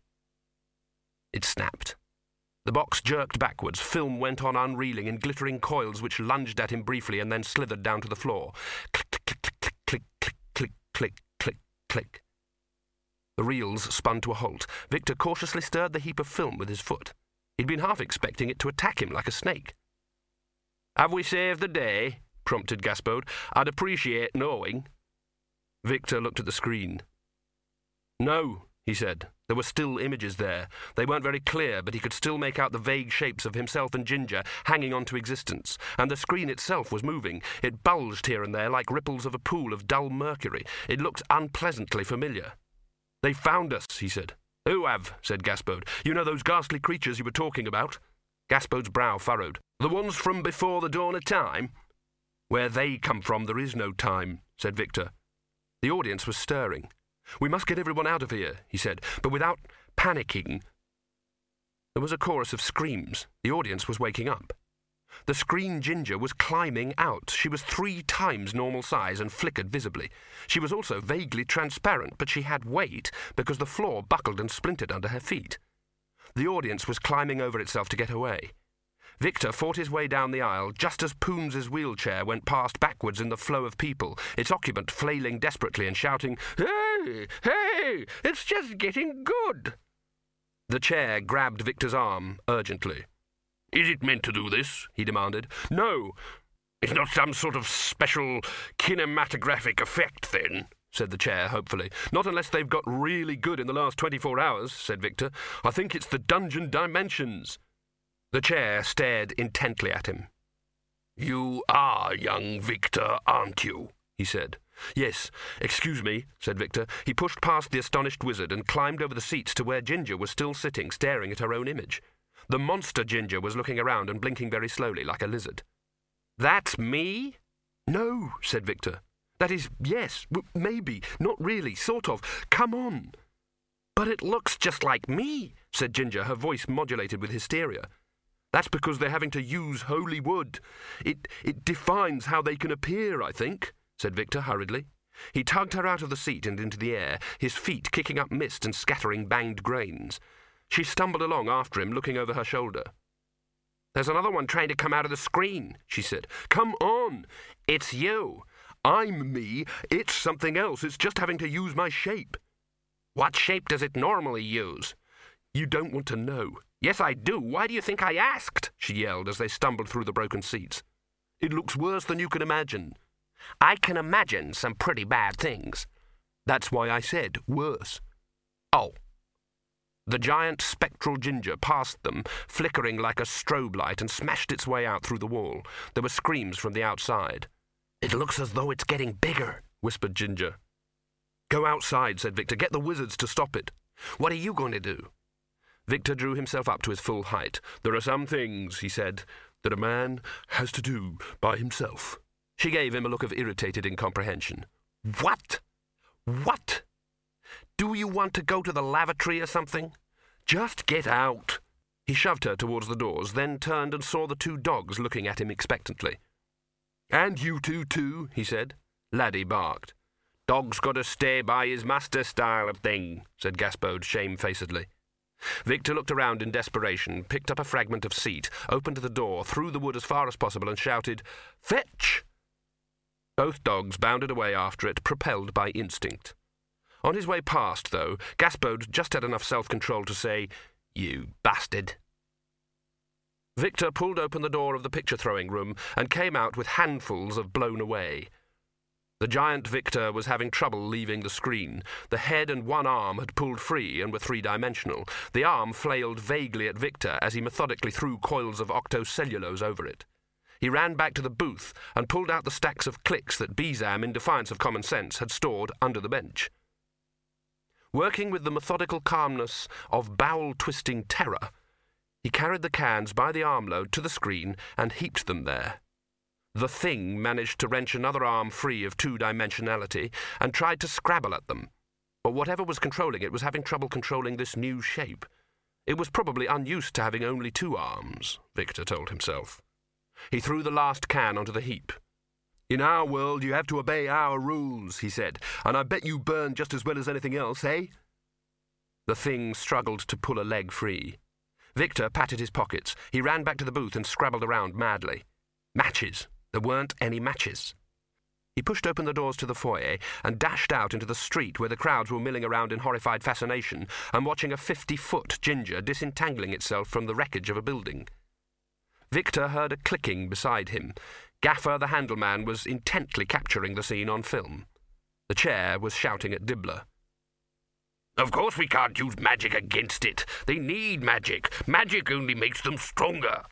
It snapped. The box jerked backwards. Film went on unreeling in glittering coils which lunged at him briefly and then slithered down to the floor. Click, click, click, click, click, click, click, click, click. The reels spun to a halt. Victor cautiously stirred the heap of film with his foot. He'd been half expecting it to attack him like a snake. Have we saved the day? prompted Gaspode. I'd appreciate knowing. Victor looked at the screen. No, he said. There were still images there. They weren't very clear, but he could still make out the vague shapes of himself and Ginger hanging on to existence. And the screen itself was moving. It bulged here and there like ripples of a pool of dull mercury. It looked unpleasantly familiar. They found us, he said. Who have? said Gaspode. You know those ghastly creatures you were talking about? Gaspode's brow furrowed. The ones from before the dawn of time? Where they come from, there is no time, said Victor. The audience was stirring. We must get everyone out of here, he said, but without panicking. There was a chorus of screams. The audience was waking up. The screen ginger was climbing out. She was three times normal size and flickered visibly. She was also vaguely transparent, but she had weight because the floor buckled and splintered under her feet. The audience was climbing over itself to get away. Victor fought his way down the aisle just as Poons's wheelchair went past backwards in the flow of people, its occupant flailing desperately and shouting, Hey, hey, it's just getting good. The chair grabbed Victor's arm urgently. Is it meant to do this? he demanded. No. It's not some sort of special kinematographic effect, then? said the chair hopefully. Not unless they've got really good in the last 24 hours, said Victor. I think it's the dungeon dimensions. The chair stared intently at him. You are young Victor, aren't you? he said. Yes, excuse me, said Victor. He pushed past the astonished wizard and climbed over the seats to where Ginger was still sitting, staring at her own image. The monster Ginger was looking around and blinking very slowly, like a lizard. That's me? No, said Victor. That is, yes, maybe, not really, sort of. Come on. But it looks just like me, said Ginger, her voice modulated with hysteria. That's because they're having to use holy wood. It, it defines how they can appear, I think, said Victor hurriedly. He tugged her out of the seat and into the air, his feet kicking up mist and scattering banged grains. She stumbled along after him, looking over her shoulder. There's another one trying to come out of the screen, she said. Come on! It's you. I'm me. It's something else. It's just having to use my shape. What shape does it normally use? You don't want to know. Yes, I do. Why do you think I asked? she yelled as they stumbled through the broken seats. It looks worse than you can imagine. I can imagine some pretty bad things. That's why I said worse. Oh. The giant spectral ginger passed them, flickering like a strobe light, and smashed its way out through the wall. There were screams from the outside. It looks as though it's getting bigger, whispered Ginger. Go outside, said Victor. Get the wizards to stop it. What are you going to do? Victor drew himself up to his full height. There are some things, he said, that a man has to do by himself. She gave him a look of irritated incomprehension. What? What? Do you want to go to the lavatory or something? Just get out. He shoved her towards the doors, then turned and saw the two dogs looking at him expectantly. And you two, too, he said. Laddie barked. Dog's got to stay by his master style of thing, said Gaspode shamefacedly. Victor looked around in desperation, picked up a fragment of seat, opened the door, threw the wood as far as possible, and shouted, Fetch! Both dogs bounded away after it, propelled by instinct. On his way past, though, Gaspode just had enough self control to say, You bastard. Victor pulled open the door of the picture throwing room and came out with handfuls of blown away. The giant Victor was having trouble leaving the screen. The head and one arm had pulled free and were three dimensional. The arm flailed vaguely at Victor as he methodically threw coils of octocellulose over it. He ran back to the booth and pulled out the stacks of clicks that Bezam, in defiance of common sense, had stored under the bench. Working with the methodical calmness of bowel twisting terror, he carried the cans by the armload to the screen and heaped them there. The thing managed to wrench another arm free of two dimensionality and tried to scrabble at them. But whatever was controlling it was having trouble controlling this new shape. It was probably unused to having only two arms, Victor told himself. He threw the last can onto the heap. In our world, you have to obey our rules, he said, and I bet you burn just as well as anything else, eh? The thing struggled to pull a leg free. Victor patted his pockets. He ran back to the booth and scrabbled around madly. Matches. There weren't any matches. He pushed open the doors to the foyer and dashed out into the street where the crowds were milling around in horrified fascination and watching a fifty foot ginger disentangling itself from the wreckage of a building. Victor heard a clicking beside him. Gaffer the handleman was intently capturing the scene on film. The chair was shouting at Dibbler. Of course we can't use magic against it. They need magic. Magic only makes them stronger.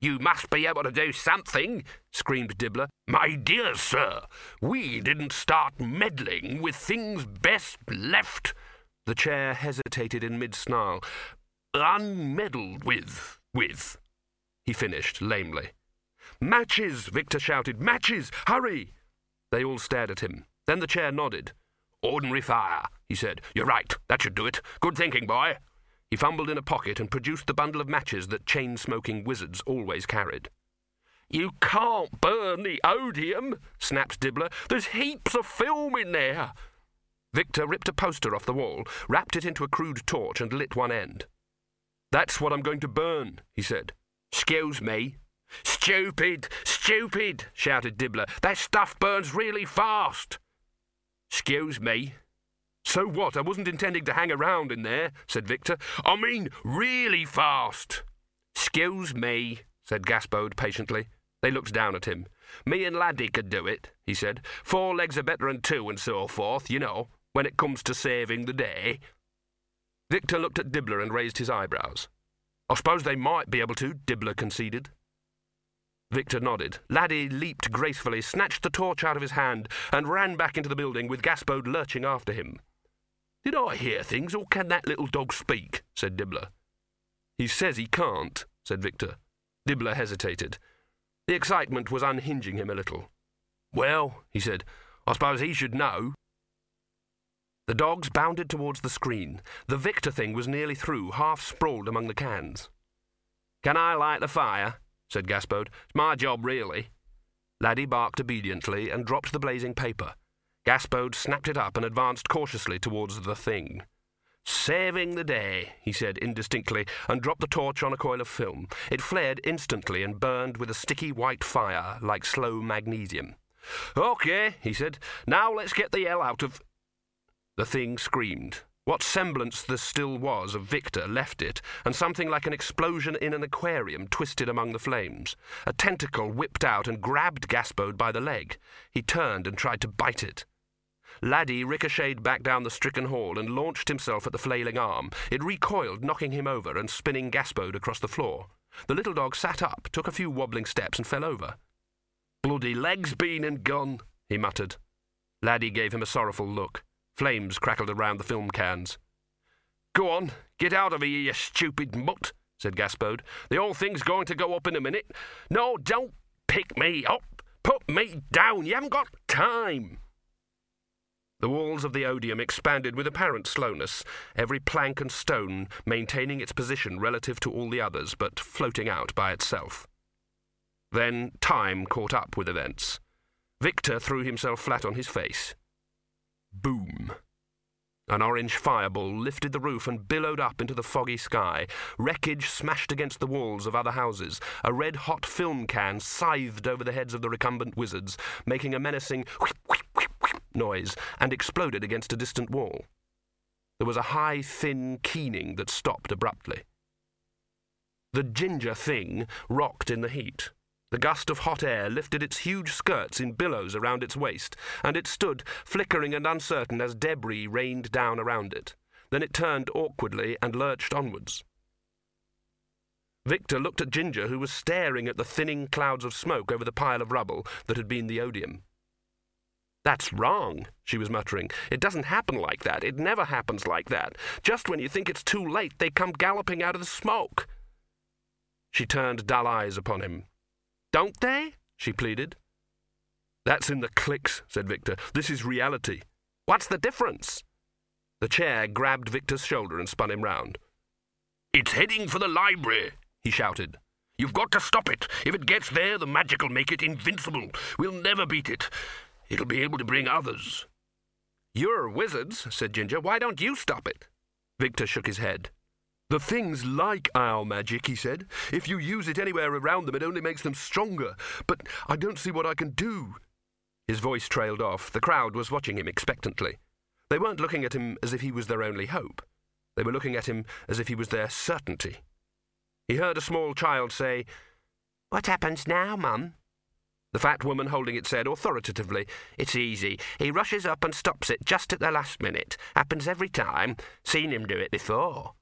You must be able to do something, screamed Dibbler. My dear sir, we didn't start meddling with things best left. The chair hesitated in mid snarl. Unmeddled with, with, he finished lamely. Matches! Victor shouted. Matches! Hurry! They all stared at him. Then the chair nodded. Ordinary fire, he said. You're right. That should do it. Good thinking, boy. He fumbled in a pocket and produced the bundle of matches that chain smoking wizards always carried. You can't burn the odium, snapped Dibbler. There's heaps of film in there. Victor ripped a poster off the wall, wrapped it into a crude torch, and lit one end. That's what I'm going to burn, he said. Excuse me. Stupid, stupid, shouted Dibbler. That stuff burns really fast. Excuse me, so what? I wasn't intending to hang around in there, said Victor. I mean, really fast. Excuse me, said Gaspode patiently. They looked down at him. Me and Laddie could do it, he said. Four legs are better than two and so forth, you know, when it comes to saving the day. Victor looked at Dibbler and raised his eyebrows. I suppose they might be able to, Dibbler conceded. Victor nodded. Laddie leaped gracefully, snatched the torch out of his hand, and ran back into the building with Gaspode lurching after him. Did I hear things, or can that little dog speak? said Dibbler. He says he can't, said Victor. Dibbler hesitated. The excitement was unhinging him a little. Well, he said, I suppose he should know. The dogs bounded towards the screen. The Victor thing was nearly through, half sprawled among the cans. Can I light the fire? said Gaspode. It's my job, really. Laddie barked obediently and dropped the blazing paper. Gaspode snapped it up and advanced cautiously towards the thing. Saving the day, he said indistinctly, and dropped the torch on a coil of film. It flared instantly and burned with a sticky white fire like slow magnesium. OK, he said. Now let's get the hell out of. The thing screamed. What semblance there still was of Victor left it, and something like an explosion in an aquarium twisted among the flames. A tentacle whipped out and grabbed Gaspode by the leg. He turned and tried to bite it. Laddie ricocheted back down the stricken hall and launched himself at the flailing arm. It recoiled, knocking him over and spinning Gaspode across the floor. The little dog sat up, took a few wobbling steps, and fell over. Bloody legs been and gone, he muttered. Laddie gave him a sorrowful look. Flames crackled around the film cans. Go on, get out of here, you stupid mutt, said Gaspode. The whole thing's going to go up in a minute. No, don't pick me up. Put me down. You haven't got time. The walls of the odium expanded with apparent slowness, every plank and stone maintaining its position relative to all the others, but floating out by itself. Then time caught up with events. Victor threw himself flat on his face. Boom! An orange fireball lifted the roof and billowed up into the foggy sky. Wreckage smashed against the walls of other houses. A red hot film can scythed over the heads of the recumbent wizards, making a menacing whip, whip, noise and exploded against a distant wall. There was a high, thin keening that stopped abruptly. The ginger thing rocked in the heat. The gust of hot air lifted its huge skirts in billows around its waist, and it stood, flickering and uncertain as debris rained down around it. Then it turned awkwardly and lurched onwards. Victor looked at Ginger, who was staring at the thinning clouds of smoke over the pile of rubble that had been the odium. That's wrong, she was muttering. It doesn't happen like that. It never happens like that. Just when you think it's too late, they come galloping out of the smoke. She turned dull eyes upon him. Don't they? she pleaded. That's in the clicks, said Victor. This is reality. What's the difference? The chair grabbed Victor's shoulder and spun him round. It's heading for the library, he shouted. You've got to stop it. If it gets there, the magic'll make it invincible. We'll never beat it. It'll be able to bring others. You're wizards, said Ginger. Why don't you stop it? Victor shook his head. The thing's like owl magic, he said. If you use it anywhere around them, it only makes them stronger. But I don't see what I can do. His voice trailed off. The crowd was watching him expectantly. They weren't looking at him as if he was their only hope. They were looking at him as if he was their certainty. He heard a small child say, What happens now, Mum? The fat woman holding it said authoritatively, It's easy. He rushes up and stops it just at the last minute. Happens every time. Seen him do it before.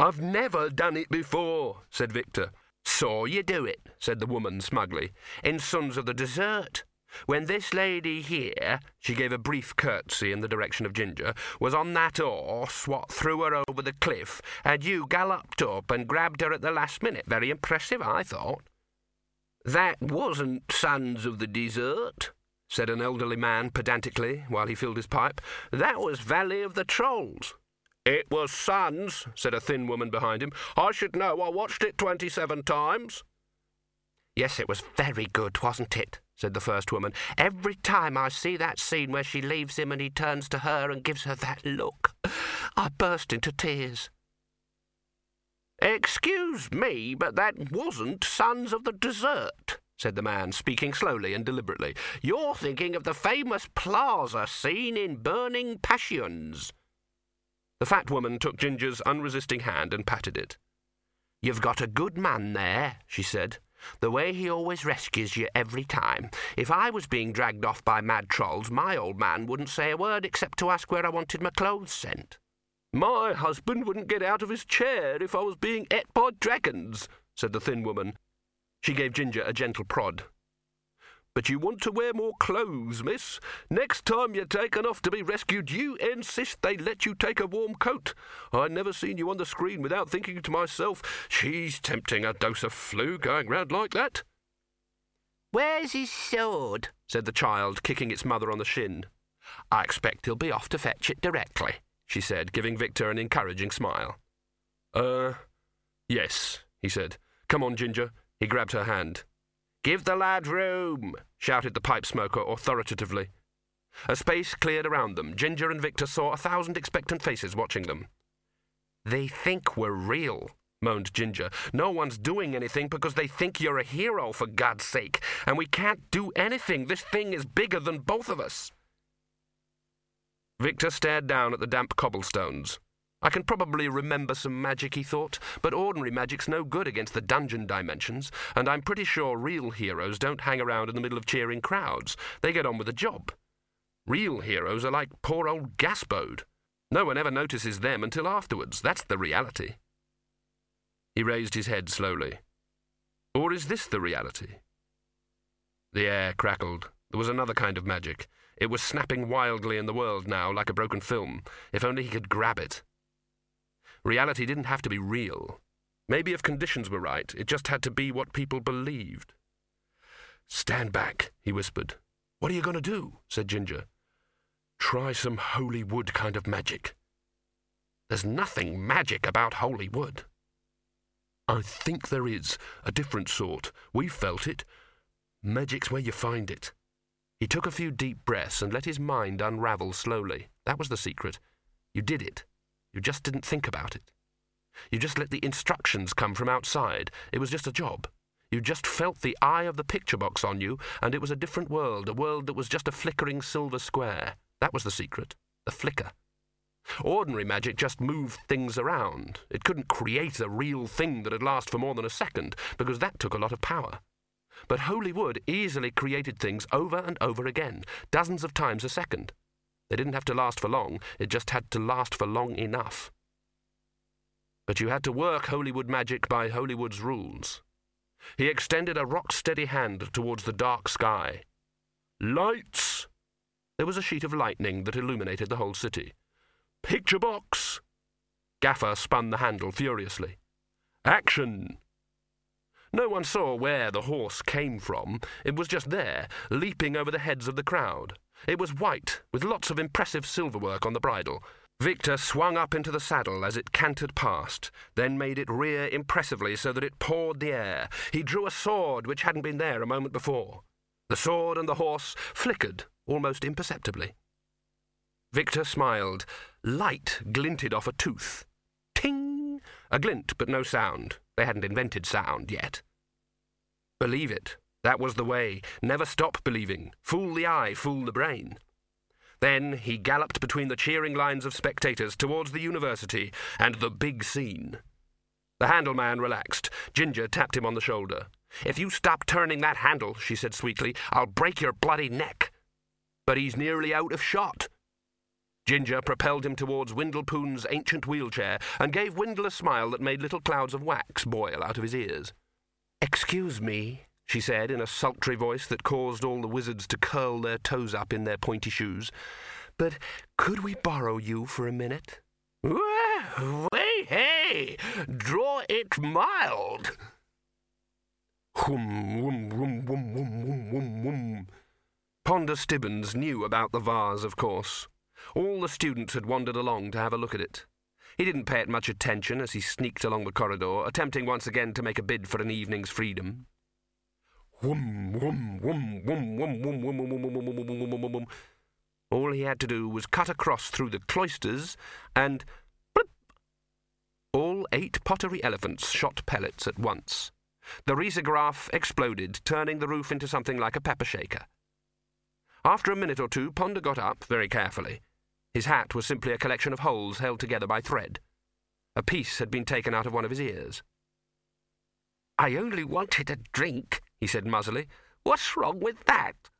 I've never done it before, said Victor. Saw you do it, said the woman smugly, in Sons of the Desert. When this lady here, she gave a brief curtsy in the direction of Ginger, was on that horse what threw her over the cliff, and you galloped up and grabbed her at the last minute. Very impressive, I thought. That wasn't Sons of the Desert, said an elderly man pedantically while he filled his pipe. That was Valley of the Trolls. It was Sons, said a thin woman behind him. I should know. I watched it twenty-seven times. Yes, it was very good, wasn't it? said the first woman. Every time I see that scene where she leaves him and he turns to her and gives her that look, I burst into tears. Excuse me, but that wasn't Sons of the Desert, said the man, speaking slowly and deliberately. You're thinking of the famous plaza scene in Burning Passions. The fat woman took Ginger's unresisting hand and patted it. You've got a good man there, she said. The way he always rescues you every time. If I was being dragged off by mad trolls, my old man wouldn't say a word except to ask where I wanted my clothes sent. My husband wouldn't get out of his chair if I was being et by dragons, said the thin woman. She gave Ginger a gentle prod. But you want to wear more clothes, miss. Next time you're taken off to be rescued, you insist they let you take a warm coat. I never seen you on the screen without thinking to myself, she's tempting a dose of flu going round like that. Where's his sword? said the child, kicking its mother on the shin. I expect he'll be off to fetch it directly she said, giving Victor an encouraging smile. Er, uh, yes, he said. Come on, Ginger. He grabbed her hand. Give the lad room, shouted the pipe smoker authoritatively. A space cleared around them. Ginger and Victor saw a thousand expectant faces watching them. They think we're real, moaned Ginger. No one's doing anything because they think you're a hero, for God's sake. And we can't do anything. This thing is bigger than both of us. Victor stared down at the damp cobblestones. I can probably remember some magic, he thought, but ordinary magic's no good against the dungeon dimensions, and I'm pretty sure real heroes don't hang around in the middle of cheering crowds. They get on with the job. Real heroes are like poor old Gaspode. No one ever notices them until afterwards. That's the reality. He raised his head slowly. Or is this the reality? The air crackled. There was another kind of magic. It was snapping wildly in the world now, like a broken film. If only he could grab it. Reality didn't have to be real. Maybe if conditions were right, it just had to be what people believed. Stand back, he whispered. What are you going to do? said Ginger. Try some holy wood kind of magic. There's nothing magic about holy wood. I think there is, a different sort. We've felt it. Magic's where you find it. He took a few deep breaths and let his mind unravel slowly. That was the secret. You did it. You just didn't think about it. You just let the instructions come from outside. It was just a job. You just felt the eye of the picture box on you, and it was a different world, a world that was just a flickering silver square. That was the secret. The flicker. Ordinary magic just moved things around. It couldn't create a real thing that'd last for more than a second, because that took a lot of power. But holy wood easily created things over and over again, dozens of times a second. They didn't have to last for long, it just had to last for long enough. But you had to work holy wood magic by holy wood's rules. He extended a rock steady hand towards the dark sky. Lights! There was a sheet of lightning that illuminated the whole city. Picture box! Gaffer spun the handle furiously. Action! No one saw where the horse came from. It was just there, leaping over the heads of the crowd. It was white, with lots of impressive silverwork on the bridle. Victor swung up into the saddle as it cantered past, then made it rear impressively so that it pawed the air. He drew a sword which hadn't been there a moment before. The sword and the horse flickered almost imperceptibly. Victor smiled. Light glinted off a tooth. Ting! A glint, but no sound. They hadn't invented sound yet. Believe it. That was the way. Never stop believing. Fool the eye, fool the brain. Then he galloped between the cheering lines of spectators towards the university and the big scene. The handleman relaxed. Ginger tapped him on the shoulder. If you stop turning that handle, she said sweetly, I'll break your bloody neck. But he's nearly out of shot. Ginger propelled him towards Windle Poons's ancient wheelchair and gave Windle a smile that made little clouds of wax boil out of his ears. Excuse me, she said in a sultry voice that caused all the wizards to curl their toes up in their pointy shoes, but could we borrow you for a minute? Way, hey, draw it mild. Ponder Stibbons knew about the vase, of course. All the students had wandered along to have a look at it. He didn't pay it much attention as he sneaked along the corridor, attempting once again to make a bid for an evening's freedom. All he had to do was cut across through the cloisters and blip. All eight pottery elephants shot pellets at once. The risograph exploded, turning the roof into something like a pepper shaker. After a minute or two, Ponder got up very carefully. His hat was simply a collection of holes held together by thread. A piece had been taken out of one of his ears. I only wanted a drink, he said muzzily. What's wrong with that?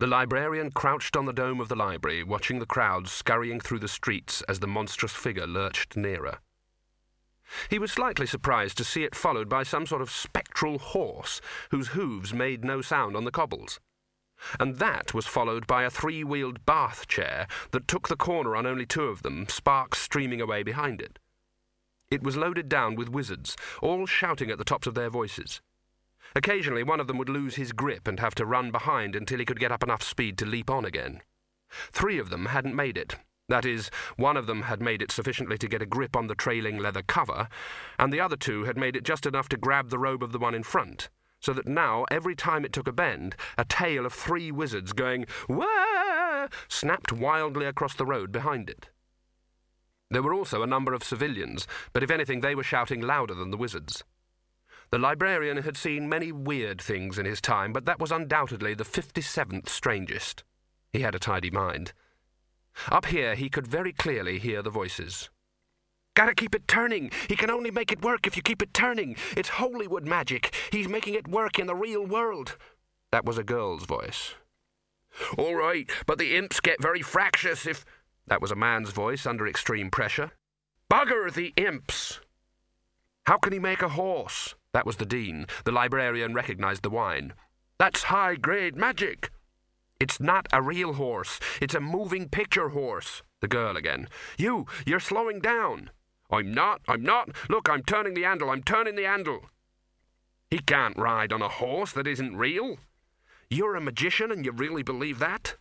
The librarian crouched on the dome of the library, watching the crowds scurrying through the streets as the monstrous figure lurched nearer. He was slightly surprised to see it followed by some sort of spectral horse whose hooves made no sound on the cobbles. And that was followed by a three wheeled bath chair that took the corner on only two of them, sparks streaming away behind it. It was loaded down with wizards, all shouting at the tops of their voices. Occasionally, one of them would lose his grip and have to run behind until he could get up enough speed to leap on again. Three of them hadn't made it, that is, one of them had made it sufficiently to get a grip on the trailing leather cover, and the other two had made it just enough to grab the robe of the one in front, so that now, every time it took a bend, a tail of three wizards going, Wah! snapped wildly across the road behind it. There were also a number of civilians, but if anything, they were shouting louder than the wizards. The librarian had seen many weird things in his time, but that was undoubtedly the fifty seventh strangest. He had a tidy mind. Up here, he could very clearly hear the voices. Gotta keep it turning. He can only make it work if you keep it turning. It's Holy Wood magic. He's making it work in the real world. That was a girl's voice. All right, but the imps get very fractious if. That was a man's voice under extreme pressure. Bugger the imps! How can he make a horse? That was the dean. The librarian recognized the whine. That's high grade magic. It's not a real horse. It's a moving picture horse. The girl again. You, you're slowing down. I'm not, I'm not. Look, I'm turning the handle, I'm turning the handle. He can't ride on a horse that isn't real. You're a magician and you really believe that?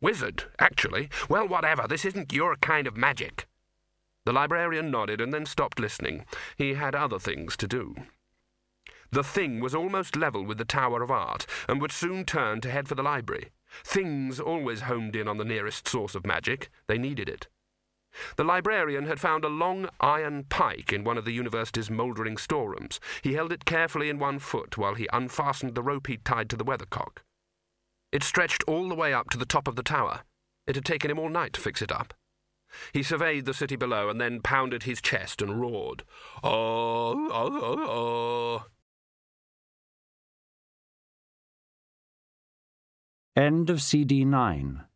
Wizard, actually. Well, whatever, this isn't your kind of magic. The librarian nodded and then stopped listening. He had other things to do. The thing was almost level with the Tower of Art, and would soon turn to head for the library. Things always homed in on the nearest source of magic. They needed it. The librarian had found a long iron pike in one of the university's mouldering storerooms. He held it carefully in one foot while he unfastened the rope he'd tied to the weathercock. It stretched all the way up to the top of the tower. It had taken him all night to fix it up. He surveyed the city below and then pounded his chest and roared. Oh, oh, oh, oh. End of CD 9